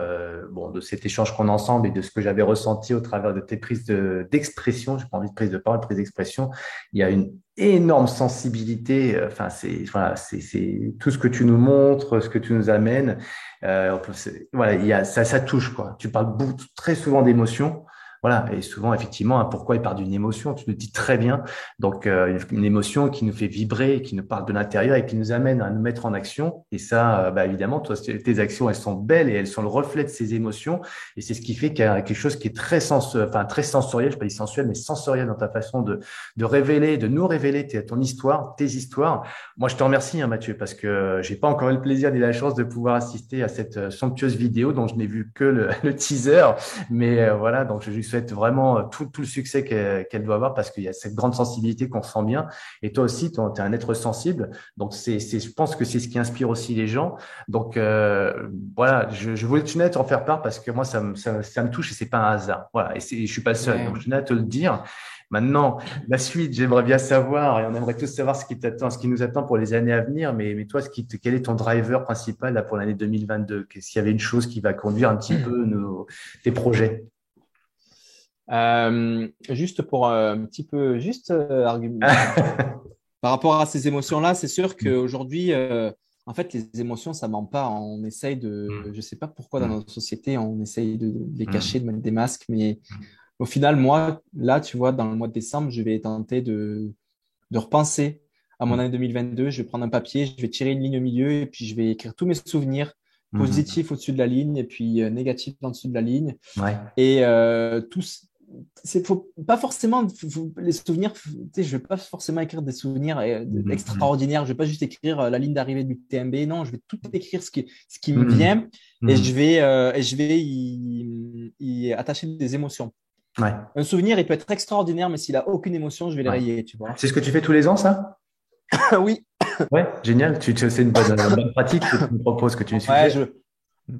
bon, de cet échange qu'on a ensemble et de ce que j'avais ressenti au travers de tes prises d'expression, je j'ai pas envie de prise de parole, prise d'expression, il y a une énorme sensibilité. Enfin, c'est voilà, c'est tout ce que tu nous montres, ce que tu nous amènes. Euh, voilà, il y a, ça, ça touche quoi. Tu parles beaucoup, très souvent d'émotions. Voilà, et souvent, effectivement, hein, pourquoi il part d'une émotion Tu le dis très bien. Donc, euh, une émotion qui nous fait vibrer, qui nous parle de l'intérieur et qui nous amène à nous mettre en action. Et ça, euh, bah, évidemment, toi, tes actions, elles sont belles et elles sont le reflet de ces émotions. Et c'est ce qui fait qu'il y a quelque chose qui est très, sens enfin, très sensoriel, je ne pas dire sensuel, mais sensoriel dans ta façon de, de révéler, de nous révéler ton histoire, tes histoires. Moi, je te remercie, hein, Mathieu, parce que j'ai pas encore eu le plaisir ni la chance de pouvoir assister à cette euh, somptueuse vidéo dont je n'ai vu que le, teaser. Mais voilà, donc je lui souhaite vraiment euh, tout, le succès qu'elle doit avoir parce qu'il y a cette grande sensibilité qu'on sent bien. Et toi aussi, tu es un être sensible. Donc, c'est, je pense que c'est ce qui inspire aussi les gens. Donc, euh, voilà, je, je voulais tenir à en faire part parce que moi, ça me, ça, me touche et c'est pas un hasard. Voilà, et je suis pas seul. Donc, je tenais à te le dire. Maintenant, la suite, j'aimerais bien savoir, et on aimerait tous savoir ce qui t'attend, ce qui nous attend pour les années à venir. Mais, mais toi, ce qui quel est ton driver principal là, pour l'année 2022 Qu'est-ce qu'il y avait une chose qui va conduire un petit peu nos, tes projets? Euh, juste pour euh, un petit peu, juste euh, argument. Par rapport à ces émotions-là, c'est sûr mm. qu'aujourd'hui, en fait, les émotions, ça ment pas. On essaye de, mm. je sais pas pourquoi dans mm. notre société, on essaye de, les cacher, de mettre des masques, mais au final, moi, là, tu vois, dans le mois de décembre, je vais tenter de, de repenser à mon année 2022. Je vais prendre un papier, je vais tirer une ligne au milieu et puis je vais écrire tous mes souvenirs positifs au-dessus de la ligne et puis négatifs en dessous de la ligne. Ouais. Et euh, tous, c'est faut pas forcément les souvenirs tu sais je vais pas forcément écrire des souvenirs euh, mm-hmm. extraordinaires je vais pas juste écrire euh, la ligne d'arrivée du TMB non je vais tout écrire ce qui ce qui me mm-hmm. vient et mm-hmm. je vais euh, et je vais y, attacher des émotions. Ouais. un souvenir il peut être extraordinaire mais s'il a aucune émotion je vais le rayer tu vois. C'est ce que tu fais tous les ans ça? Oui. Ouais génial. Tu, c'est une bonne, pratique que tu me proposes que tu me ouais, je...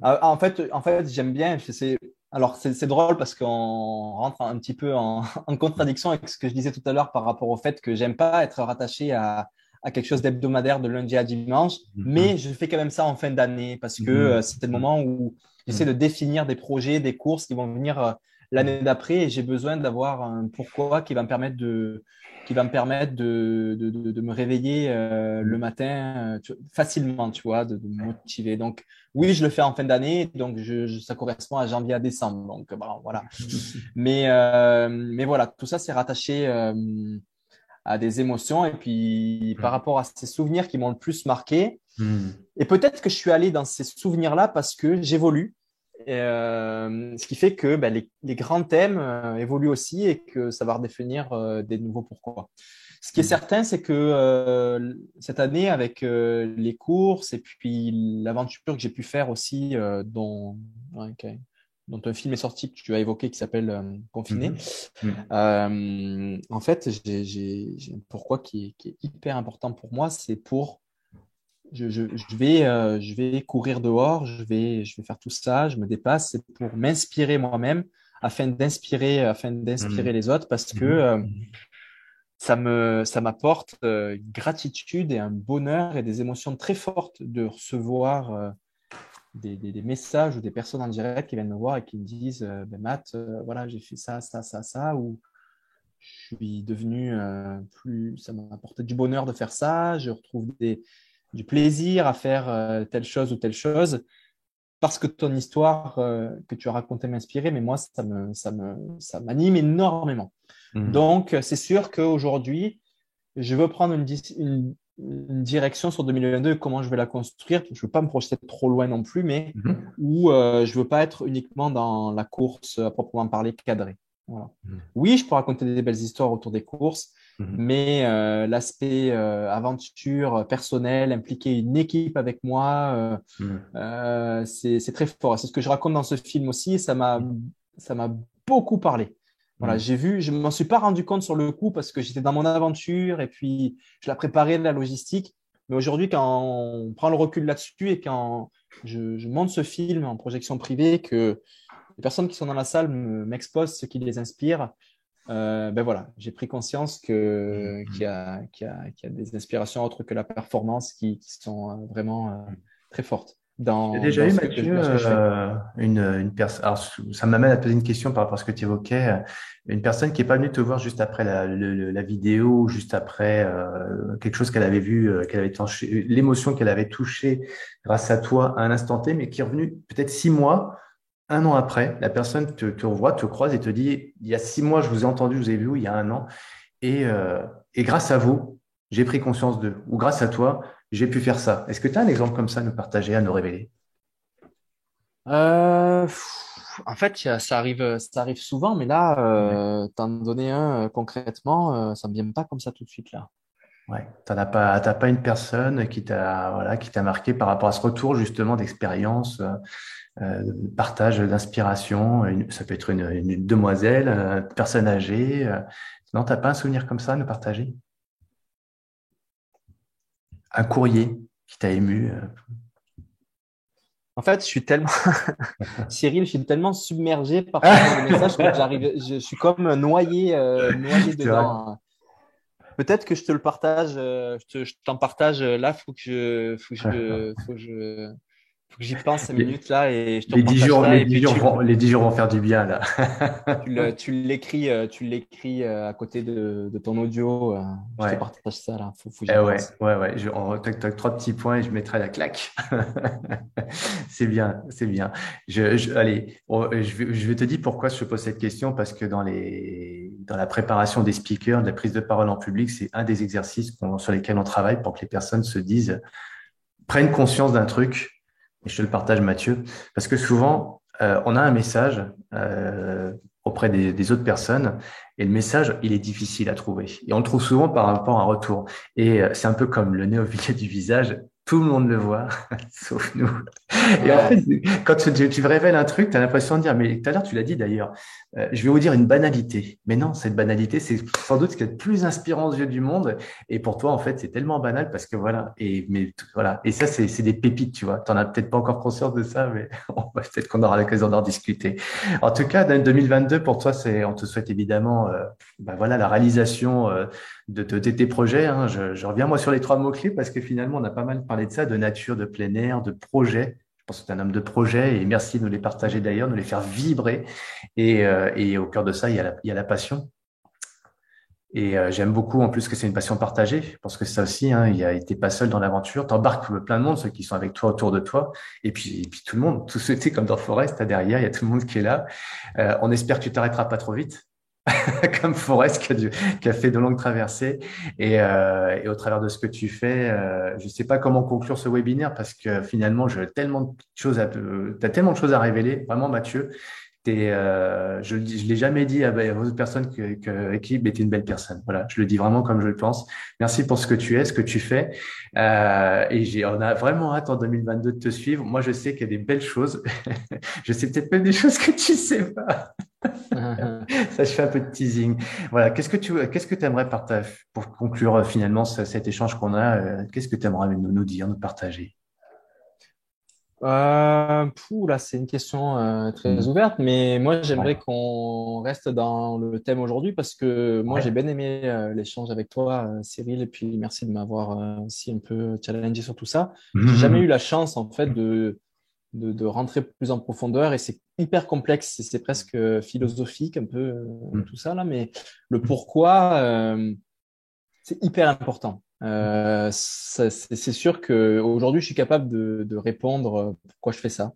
Ah, en fait en fait j'aime bien c'est alors, c'est drôle parce qu'on rentre un petit peu en, contradiction avec ce que je disais tout à l'heure par rapport au fait que j'aime pas être rattaché à, quelque chose d'hebdomadaire de lundi à dimanche, mm-hmm. mais je fais quand même ça en fin d'année parce que mm-hmm. euh, c'était le moment où j'essaie de définir des projets, des courses qui vont venir euh, l'année d'après et j'ai besoin d'avoir un pourquoi qui va me permettre de, qui va me permettre de, de, de, me réveiller euh, le matin euh, facilement, tu vois, de, me motiver. Donc, oui, je le fais en fin d'année, donc je, ça correspond à janvier à décembre. Donc, bon, voilà. mais, euh, mais voilà, tout ça, c'est rattaché à des émotions et puis par rapport à ces souvenirs qui m'ont le plus marqué. Hmm. Et peut-être que je suis allé dans ces souvenirs-là parce que j'évolue euh, ce qui fait que ben, les, grands thèmes euh, évoluent aussi et que ça va redéfinir euh, des nouveaux pourquoi. Ce qui est certain, c'est que cette année, avec les courses et puis l'aventure que j'ai pu faire aussi, dont, dont, un film est sorti que tu as évoqué qui s'appelle Confiné, mm-hmm. en fait, j'ai un pourquoi qui est, hyper important pour moi, c'est pour je, je, vais, je vais courir dehors, je vais, je vais faire tout ça, je me dépasse, c'est pour m'inspirer moi-même afin d'inspirer, afin d'inspirer mm-hmm. les autres parce que mm-hmm ça me ça m'apporte euh, gratitude et un bonheur et des émotions très fortes de recevoir euh, des, des, messages ou des personnes en direct qui viennent me voir et qui me disent euh, ben Matt voilà j'ai fait ça ça ça ça ou je suis devenu plus ça m'a apporté du bonheur de faire ça je retrouve des, du plaisir à faire telle chose ou telle chose parce que ton histoire que tu as racontée m'inspirait mais moi ça me ça me ça m'anime énormément Mhm. Donc, c'est sûr qu'aujourd'hui, je veux prendre une, direction sur 2022, comment je vais la construire. Je ne veux pas me projeter trop loin non plus, mais mhm. où euh, je ne veux pas être uniquement dans la course à proprement parler cadrée. Mhm. Oui, je peux raconter des belles histoires autour des courses, mais euh, l'aspect euh, aventure personnelle, impliquer une équipe avec moi, c'est très fort. C'est ce que je raconte dans ce film aussi, et ça m'a beaucoup parlé. Voilà, j'ai vu, je m'en suis pas rendu compte sur le coup parce que j'étais dans mon aventure et puis je la préparais la logistique. Mais aujourd'hui, quand on prend le recul là-dessus et quand je, je, monte ce film en projection privée, que les personnes qui sont dans la salle m'exposent ce qui les inspire, euh, ben voilà, j'ai pris conscience que mm. qu'il y, a, y, a, y, a des inspirations autres que la performance qui, qui sont euh, vraiment euh, très fortes dans. J'ai déjà eu, Mathieu, euh, une, une personne. Ça m'amène à poser une question par rapport à ce que tu évoquais. Une personne qui est pas venue te voir juste après la, la vidéo, juste après euh, quelque chose qu'elle avait vu, euh, qu'elle avait touché, l'émotion qu'elle avait touchée grâce à toi à un instant T, mais qui est revenue peut-être six mois, un an après. La personne te, te revoit, te croise et te dit il y a six mois, je vous ai entendu, je vous ai vu, il y a un an, et, euh, et grâce à vous, j'ai pris conscience de, ou grâce à toi, j'ai pu faire ça. Est-ce que tu as un exemple comme ça à nous partager, à nous révéler? Euh, En fait, ça arrive, ça arrive souvent, mais là, euh, t'en donner un concrètement, ça ne me vient pas comme ça tout de suite là. Ouais, tu n'as pas, pas une personne qui t'a voilà, qui t'a marqué par rapport à ce retour justement d'expérience, de partage d'inspiration. Ça peut être une, une demoiselle, une personne âgée. Non, tu n'as pas un souvenir comme ça à nous partager? Un courrier qui t'a ému euh? En fait, je suis tellement, Cyril, je suis tellement submergé par ce message que j'arrive, je suis comme noyé, euh, noyé dedans. Hein. Peut-être que je te le partage, euh, je t'en partage là, faut que je, faut que je, faut que je, faut que j'y pense 5 minutes là et je te les 10 jours, les, 10 jours vont, les 10 jours vont faire du bien là. tu l'écris, euh, tu l'écris euh, à côté de, de ton audio. Euh, je te partage ça là. Faut, faut eh ouais, ouais, ouais. Je, on toc, trois petits points et je mettrai la claque. c'est bien, c'est bien. Je, je allez, je, vais, je vais te dire pourquoi je pose cette question parce que dans les, dans la préparation des speakers, de la prise de parole en public, c'est un des exercices sur lesquels on travaille pour que les personnes se disent, prennent conscience d'un truc et je te le partage, Mathieu, parce que souvent, euh, on a un message euh, auprès des, autres personnes et le message, il est difficile à trouver. Et on le trouve souvent par rapport à un retour. Et euh, c'est un peu comme le nez du visage tout le monde le voit, sauf nous. Et en fait, quand tu, tu révèles un truc, tu as l'impression de dire, mais tout à l'heure, tu l'as dit d'ailleurs, euh, je vais vous dire une banalité. Mais non, cette banalité, c'est sans doute ce qui est le plus inspirant aux yeux du monde. Et pour toi, en fait, c'est tellement banal parce que voilà. Et, mais, voilà. et ça, c'est des pépites, tu vois. Tu n'en as peut-être pas encore conscience de ça, mais peut-être qu'on aura l'occasion d'en discuter. En tout cas, dans 2022, pour toi, c'est, on te souhaite évidemment, euh, ben voilà, la réalisation euh, de, tes projets. Hein. Je, reviens moi sur les trois mots-clés parce que finalement, on a pas mal parlé de ça, de nature, de plein air, de projet. Je pense que tu es un homme de projet et merci de nous les partager d'ailleurs, de les faire vibrer. Et, euh, et, au cœur de ça, il y a la, passion. Et euh, j'aime beaucoup en plus que c'est une passion partagée. Je pense que ça aussi, hein, il a pas seul dans l'aventure. T'embarques plein de monde, ceux qui sont avec toi autour de toi, et puis, tout le monde, tout ceux qui comme dans Forest, derrière, il y a tout le monde qui est là. Euh, on espère que tu t'arrêteras pas trop vite. comme Forest qui a, fait de longues traversées. Et, euh, et, au travers de ce que tu fais, euh, je ne sais pas comment conclure ce webinaire parce que finalement, choses à, as tellement de choses à révéler. Vraiment, Mathieu, euh, je ne l'ai jamais dit à, à autres personnes que, que était une belle personne. Voilà, je le dis vraiment comme je le pense. Merci pour ce que tu es, ce que tu fais. Euh, et on a vraiment hâte en 2022 de te suivre. Moi, je sais qu'il y a des belles choses. je sais peut-être même des choses que tu sais pas. Ça, je fais un peu de teasing. Voilà. Qu'est-ce que tu, qu'est-ce que tu aimerais partager pour conclure euh, finalement cet échange qu'on a euh, Qu'est-ce que tu aimerais nous, nous dire, nous partager? Euh, là, c'est une question euh, très mm. ouverte, mais moi, j'aimerais qu'on reste dans le thème aujourd'hui parce que moi, j'ai bien aimé euh, l'échange avec toi, Cyril, et puis merci de m'avoir aussi un peu challengé sur tout ça. Mm-hmm. J'ai jamais eu la chance, en fait, de, de, de rentrer plus en profondeur et c'est hyper complexe, c'est presque philosophique un peu mm. tout ça là, mais le pourquoi, c'est hyper important. Euh, c'est sûr qu'aujourd'hui, je suis capable de, de, répondre euh, pourquoi je fais ça.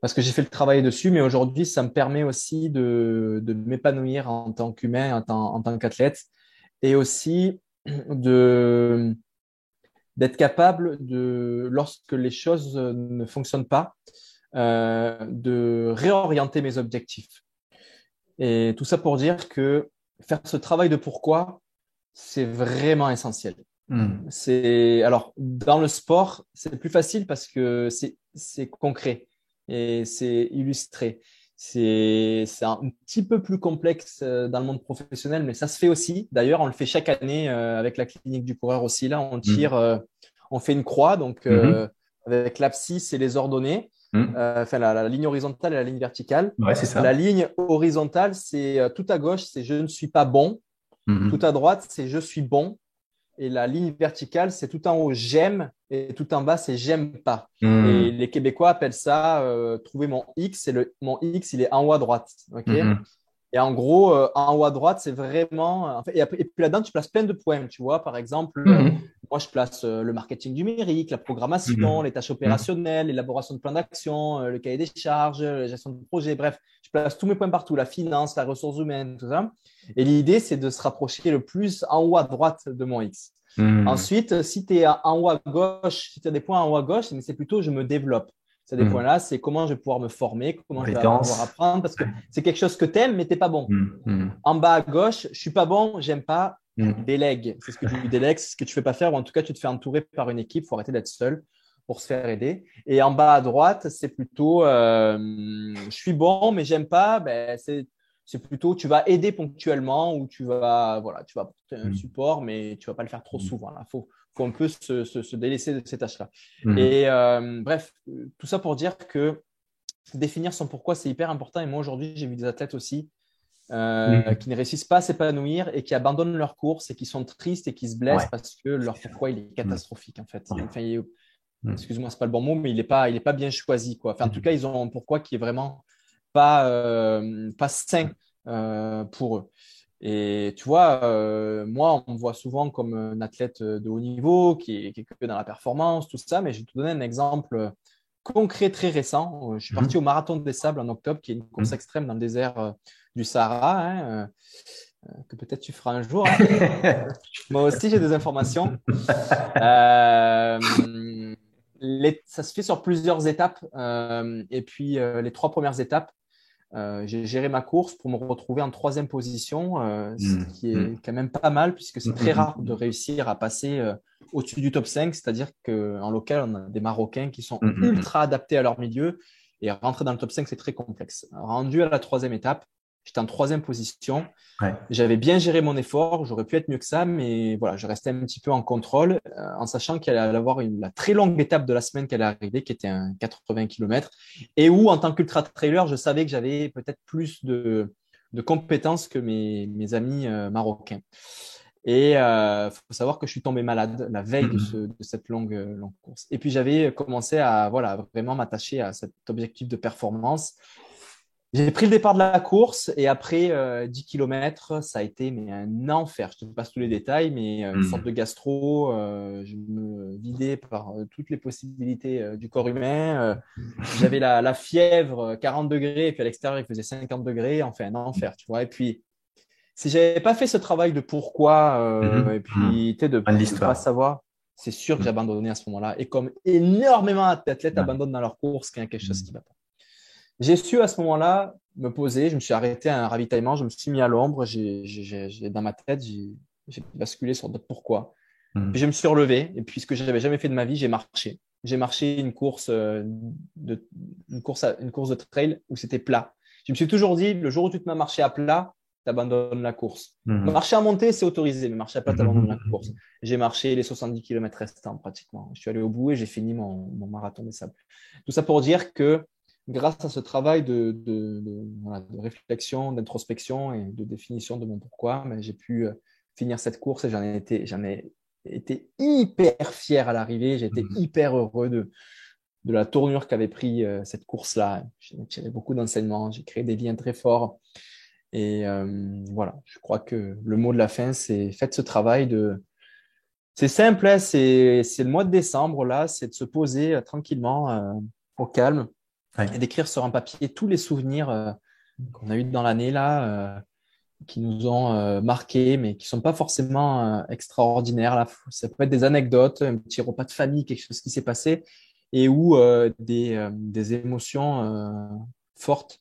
Parce que j'ai fait le travail dessus, mais aujourd'hui, ça me permet aussi de, de m'épanouir en tant qu'humain, en tant, en tant qu'athlète, et aussi de d'être capable de, lorsque les choses ne fonctionnent pas, euh, de réorienter mes objectifs. Et tout ça pour dire que faire ce travail de pourquoi, c'est vraiment essentiel. Hmm. C'est alors dans le sport, c'est plus facile parce que c'est concret et c'est illustré. C'est un petit peu plus complexe euh, dans le monde professionnel, mais ça se fait aussi. D'ailleurs, on le fait chaque année euh, avec la clinique du coureur aussi. Là, on tire, hmm. on fait une croix donc hmm. avec l'abscisse et les ordonnées. Enfin, la, la, ligne horizontale et la ligne verticale. Ouais, c'est ça. La ligne horizontale, c'est tout à gauche, c'est je ne suis pas bon. Mhm. Tout à droite, c'est je suis bon. Et la ligne verticale, c'est tout en haut j'aime et tout en bas, c'est j'aime pas. Mhm. Et les Québécois appellent ça euh, trouver mon X. Et le, mon X, il est en haut à droite. Mhm. Et en gros, euh, en haut à droite, c'est vraiment. et, puis là-dedans, tu places plein de points. Tu vois, par exemple, euh, moi, je place le marketing numérique, la programmation, les tâches opérationnelles, l'élaboration de plans d'action, le cahier des charges, la gestion de projet. Bref, je place tous mes points partout la finance, la ressource humaine, tout ça. Et l'idée, c'est de se rapprocher le plus en haut à droite de mon X. Hmm. Ensuite, si tu es en haut à gauche, si tu as des points en haut à gauche, mais c'est plutôt je me développe. Ces des hmm. points-là, c'est comment je vais pouvoir me former, comment je vais pouvoir apprendre, parce que c'est quelque chose que tu aimes, mais tu pas bon. Hmm. En bas à gauche, je suis pas bon, j'aime pas, délègue. C'est ce que tu délègues, c'est ce que tu fais pas faire, ou en tout cas, tu te fais entourer par une équipe, il faut arrêter d'être seul pour se faire aider. Et en bas à droite, c'est plutôt euh, je suis bon, mais j'aime pas. Ben, c'est c'est plutôt tu vas aider ponctuellement ou tu vas voilà tu vas apporter un mm. support mais tu vas pas le faire trop mm. souvent là faut faut un peu se, se, délaisser de ces tâches là mm. et euh, bref tout ça pour dire que définir son pourquoi c'est hyper important. Et moi aujourd'hui j'ai vu des athlètes aussi euh, qui ne réussissent pas à s'épanouir et qui abandonnent leur course et qui sont tristes et qui se blessent parce que leur pourquoi il est catastrophique en fait. Enfin, excuse-moi c'est pas le bon mot mais il est pas il est pas bien choisi quoi. Enfin en tout cas ils ont un pourquoi qui est vraiment pas, euh, pas sain pour eux. Et tu vois, euh, moi, on me voit souvent comme un athlète de haut niveau qui est, qui est dans la performance, tout ça, mais je vais te donner un exemple concret très récent. Je suis parti mhm. au Marathon des Sables en octobre, qui est une course mhm. extrême dans le désert du Sahara, hein, que peut-être tu feras un jour. Hein. Moi aussi, j'ai des informations. Euh, ça se fait sur plusieurs étapes. et puis, les trois premières étapes, euh, j'ai géré ma course pour me retrouver en troisième position, euh, ce mmh. qui est mmh. quand même pas mal puisque c'est mmh, très rare de réussir à passer euh, au-dessus du top 5, c'est-à-dire qu'en local, on a des Marocains qui sont ultra adaptés à leur milieu et rentrer dans le top 5, c'est très complexe. Rendu à la troisième étape, J'étais en troisième position. J'avais bien géré mon effort. J'aurais pu être mieux que ça, mais voilà, je restais un petit peu en contrôle, euh, en sachant qu'il allait avoir une, la très longue étape de la semaine qui allait arriver, qui était un 80 km, et où, en tant qu'ultra trailer, je savais que j'avais peut-être plus de, de, compétences que mes, mes amis euh, marocains. Et il euh, faut savoir que je suis tombé malade la veille de, ce, de cette longue, longue course. Et puis j'avais commencé à voilà vraiment m'attacher à cet objectif de performance j'ai pris le départ de la course et après euh, 10 km, ça a été mais un enfer. Je ne te passe tous les détails, mais euh, une hmm. sorte de gastro. Euh, je me vidais par euh, toutes les possibilités euh, du corps humain. J'avais la, la, fièvre, 40 degrés, et puis à l'extérieur, il faisait 50 degrés. Enfin, un enfer, tu vois. Et puis, si j'avais pas fait ce travail de pourquoi, mm-hmm. et puis, tu sais, de ne pas savoir, c'est sûr que mm. j'abandonnais à ce moment-là. Et comme énormément d'athlètes abandonnent dans leur course, qu'il y a quelque chose qui ne va pas. J'ai su à ce moment-là me poser. Je me suis arrêté à un ravitaillement, je me suis mis à l'ombre. J'ai, dans ma tête, j'ai basculé sur pourquoi. Hmm. Puis je me suis relevé. Et puis, ce que j'avais jamais fait de ma vie, j'ai marché. J'ai marché une course, euh, de, une, course une course de trail où c'était plat. Je me suis toujours dit, le jour où tu te mets à marcher à plat, tu abandonnes la course. Hmm. Marcher à monter, c'est autorisé, mais marcher à plat, tu abandonnes la course. J'ai marché les 70 km restants pratiquement. Je suis allé au bout et j'ai fini mon, mon marathon des sables. Tout ça pour dire que grâce à ce travail de, réflexion, d'introspection et de définition de mon pourquoi, j'ai pu euh, finir cette course et j'en ai été, j'en ai été hyper fier à l'arrivée. J'ai été mmh. hyper heureux de, de la tournure qu'avait pris euh, cette course-là. J'ai tiré beaucoup d'enseignements, j'ai créé des liens très forts. Et euh, voilà, je crois que le mot de la fin, c'est faites ce travail de. C'est simple, hein, c'est le mois de décembre, là, c'est de se poser tranquillement au calme et d'écrire sur un papier tous les souvenirs euh, qu'on a eu dans l'année là, euh, qui nous ont euh, marqués, mais qui sont pas forcément extraordinaires. Là. Ça peut être des anecdotes, un petit repas de famille, quelque chose qui s'est passé, et où des, des émotions fortes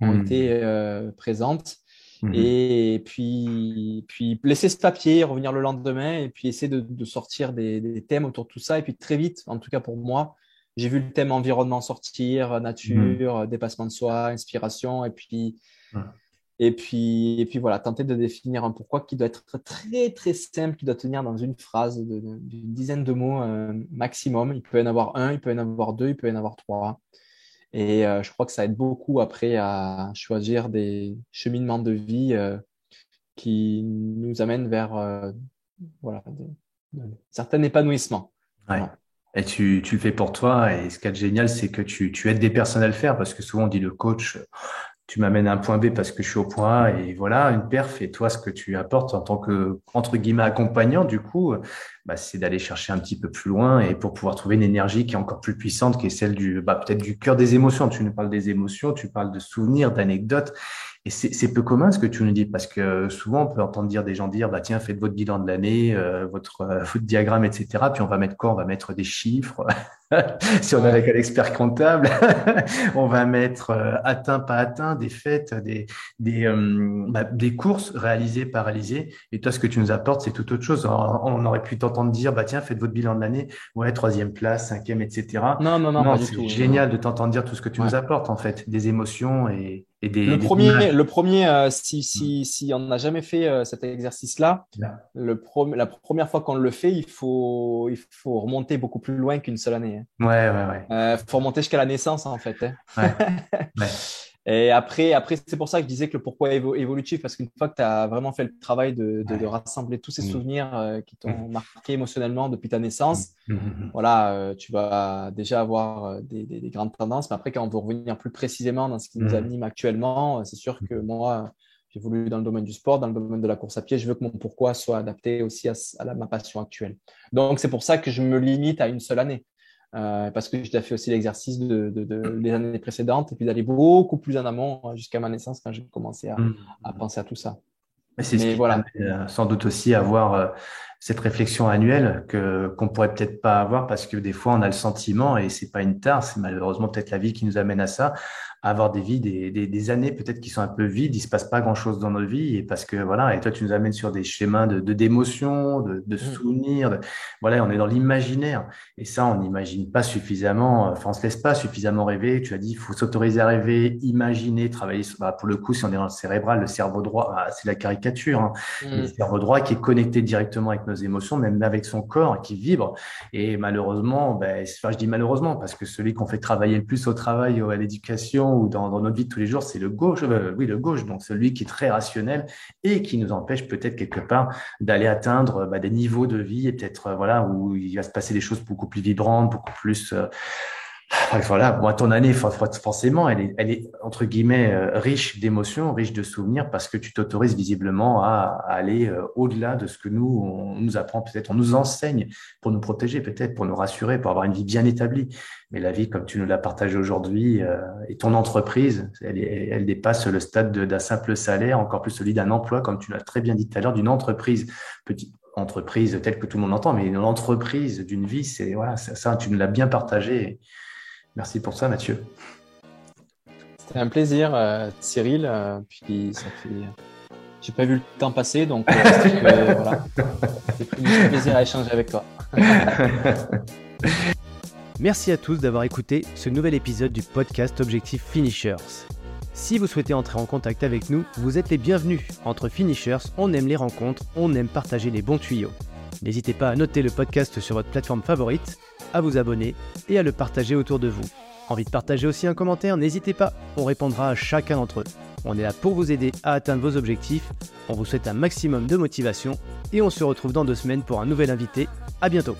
ont mmh. été présentes. Mmh. Et puis, puis laisser ce papier, revenir le lendemain, et puis essayer de, de sortir des, des, thèmes autour de tout ça. Et puis très vite, en tout cas pour moi, j'ai vu le thème environnement sortir, nature, mmh. dépassement de soi, inspiration, et puis, et puis, et puis voilà, tenter de définir un pourquoi qui doit être très très simple, qui doit tenir dans une phrase d'une dizaine de mots euh, maximum. Il peut y en avoir un, il peut y en avoir deux, il peut y en avoir trois. Et euh, je crois que ça aide beaucoup après à choisir des cheminements de vie euh, qui nous amènent vers voilà, un certain épanouissement. Et tu, le fais pour toi. Et ce qui est génial, c'est que tu, tu aides des personnes à le faire parce que souvent on dit le coach, tu m'amènes à un point B parce que je suis au point A et voilà, une perf. Et toi, ce que tu apportes en tant que, entre guillemets, accompagnant, du coup, bah, c'est d'aller chercher un petit peu plus loin et pour pouvoir trouver une énergie qui est encore plus puissante, qui est celle du, bah, peut-être du cœur des émotions. Tu nous parles des émotions, tu parles de souvenirs, d'anecdotes. Et c'est peu commun ce que tu nous dis, parce que souvent on peut entendre dire des gens dire, bah tiens, faites votre bilan de l'année, euh, votre, euh, votre diagramme, etc. Puis on va mettre quoi? On va mettre des chiffres. si on est avec un expert comptable, on va mettre euh, atteint, pas atteint, des fêtes, des, des, bah, des courses réalisées, pas réalisées. Et toi, ce que tu nous apportes, c'est tout autre chose. On, aurait pu t'entendre dire, bah tiens, faites votre bilan de l'année, ouais, troisième place, cinquième, etc. Non, non, non, non c'est génial de t'entendre dire tout ce que tu nous apportes, en fait, des émotions et, le, premier, le premier, euh, si, si, si on n'a jamais fait euh, cet exercice-là, la première fois qu'on le fait, il faut, il faut remonter beaucoup plus loin qu'une seule année. Ouais, ouais, ouais. Euh, faut remonter jusqu'à la naissance, en fait. Hein. Ouais. Et après, après c'est pour ça que je disais que le pourquoi évolutif, parce qu'une fois que tu as vraiment fait le travail de, de, rassembler tous ces mmh. souvenirs euh, qui t'ont mmh. marqué émotionnellement depuis ta naissance, mmh. voilà, euh, tu vas déjà avoir des, des, des, grandes tendances. Mais après, quand on veut revenir plus précisément dans ce qui nous anime actuellement, c'est sûr que moi, j'ai voulu dans le domaine du sport, dans le domaine de la course à pied, je veux que mon pourquoi soit adapté aussi à, à ma passion actuelle. Donc, c'est pour ça que je me limite à une seule année. Euh, parce que j'ai fait aussi l'exercice de, de, de, des années précédentes et puis d'aller beaucoup plus en amont euh, jusqu'à ma naissance quand j'ai commencé à, mmh. à, penser à tout ça. Mais c'est ce qui voilà. Euh, sans doute aussi avoir cette réflexion annuelle que qu'on pourrait peut-être pas avoir parce que des fois on a le sentiment et c'est pas une tare, c'est malheureusement peut-être la vie qui nous amène à ça, avoir des vies, des, des, des années peut-être qui sont un peu vides, il se passe pas grand-chose dans notre vie, et parce que voilà, et toi tu nous amènes sur des schémas de d'émotions, de, de, mmh. souvenirs, voilà, on est dans l'imaginaire, et ça on n'imagine pas suffisamment, enfin on se laisse pas suffisamment rêver. Tu as dit, il faut s'autoriser à rêver, imaginer, travailler. Bah, pour le coup, si on est dans le cérébral, le cerveau droit, bah, c'est la caricature, hein. le mmh. cerveau droit qui est connecté directement avec nos émotions, même avec son corps, qui vibre. Et malheureusement, ben, je dis malheureusement parce que celui qu'on fait travailler le plus au travail ou à l'éducation ou dans, notre vie de tous les jours, c'est le gauche, euh, oui, le gauche, donc celui qui est très rationnel et qui nous empêche peut-être quelque part d'aller atteindre bah, des niveaux de vie et peut-être, euh, voilà, où il va se passer des choses beaucoup plus vibrantes, beaucoup plus, euh, voilà, moi, ton année, forcément, elle est, elle est entre guillemets euh, riche d'émotions, riche de souvenirs, parce que tu t'autorises visiblement à, aller euh, au-delà de ce que nous, on nous apprend peut-être, on nous enseigne pour nous protéger, peut-être pour nous rassurer, pour avoir une vie bien établie. Mais la vie, comme tu nous l'as partagé aujourd'hui, euh, et ton entreprise, elle, elle dépasse le stade d'un simple salaire, encore plus celui d'un emploi, comme tu l'as très bien dit tout à l'heure, d'une entreprise petite entreprise telle que tout le monde entend, mais une entreprise d'une vie, c'est voilà, ça, ça, tu nous l'as bien partagé. Merci pour ça, Mathieu. C'était un plaisir, euh, Cyril. Euh, puis ça fait. J'ai pas vu le temps passer, donc euh, voilà. J'ai pris du plaisir à échanger avec toi. Merci à tous d'avoir écouté ce nouvel épisode du podcast Objectif Finishers. Si vous souhaitez entrer en contact avec nous, vous êtes les bienvenus. Entre Finishers, on aime les rencontres, on aime partager les bons tuyaux. N'hésitez pas à noter le podcast sur votre plateforme favorite, à vous abonner et à le partager autour de vous. Envie de partager aussi un commentaire N'hésitez pas, on répondra à chacun d'entre eux. On est là pour vous aider à atteindre vos objectifs. On vous souhaite un maximum de motivation et on se retrouve dans deux semaines pour un nouvel invité. À bientôt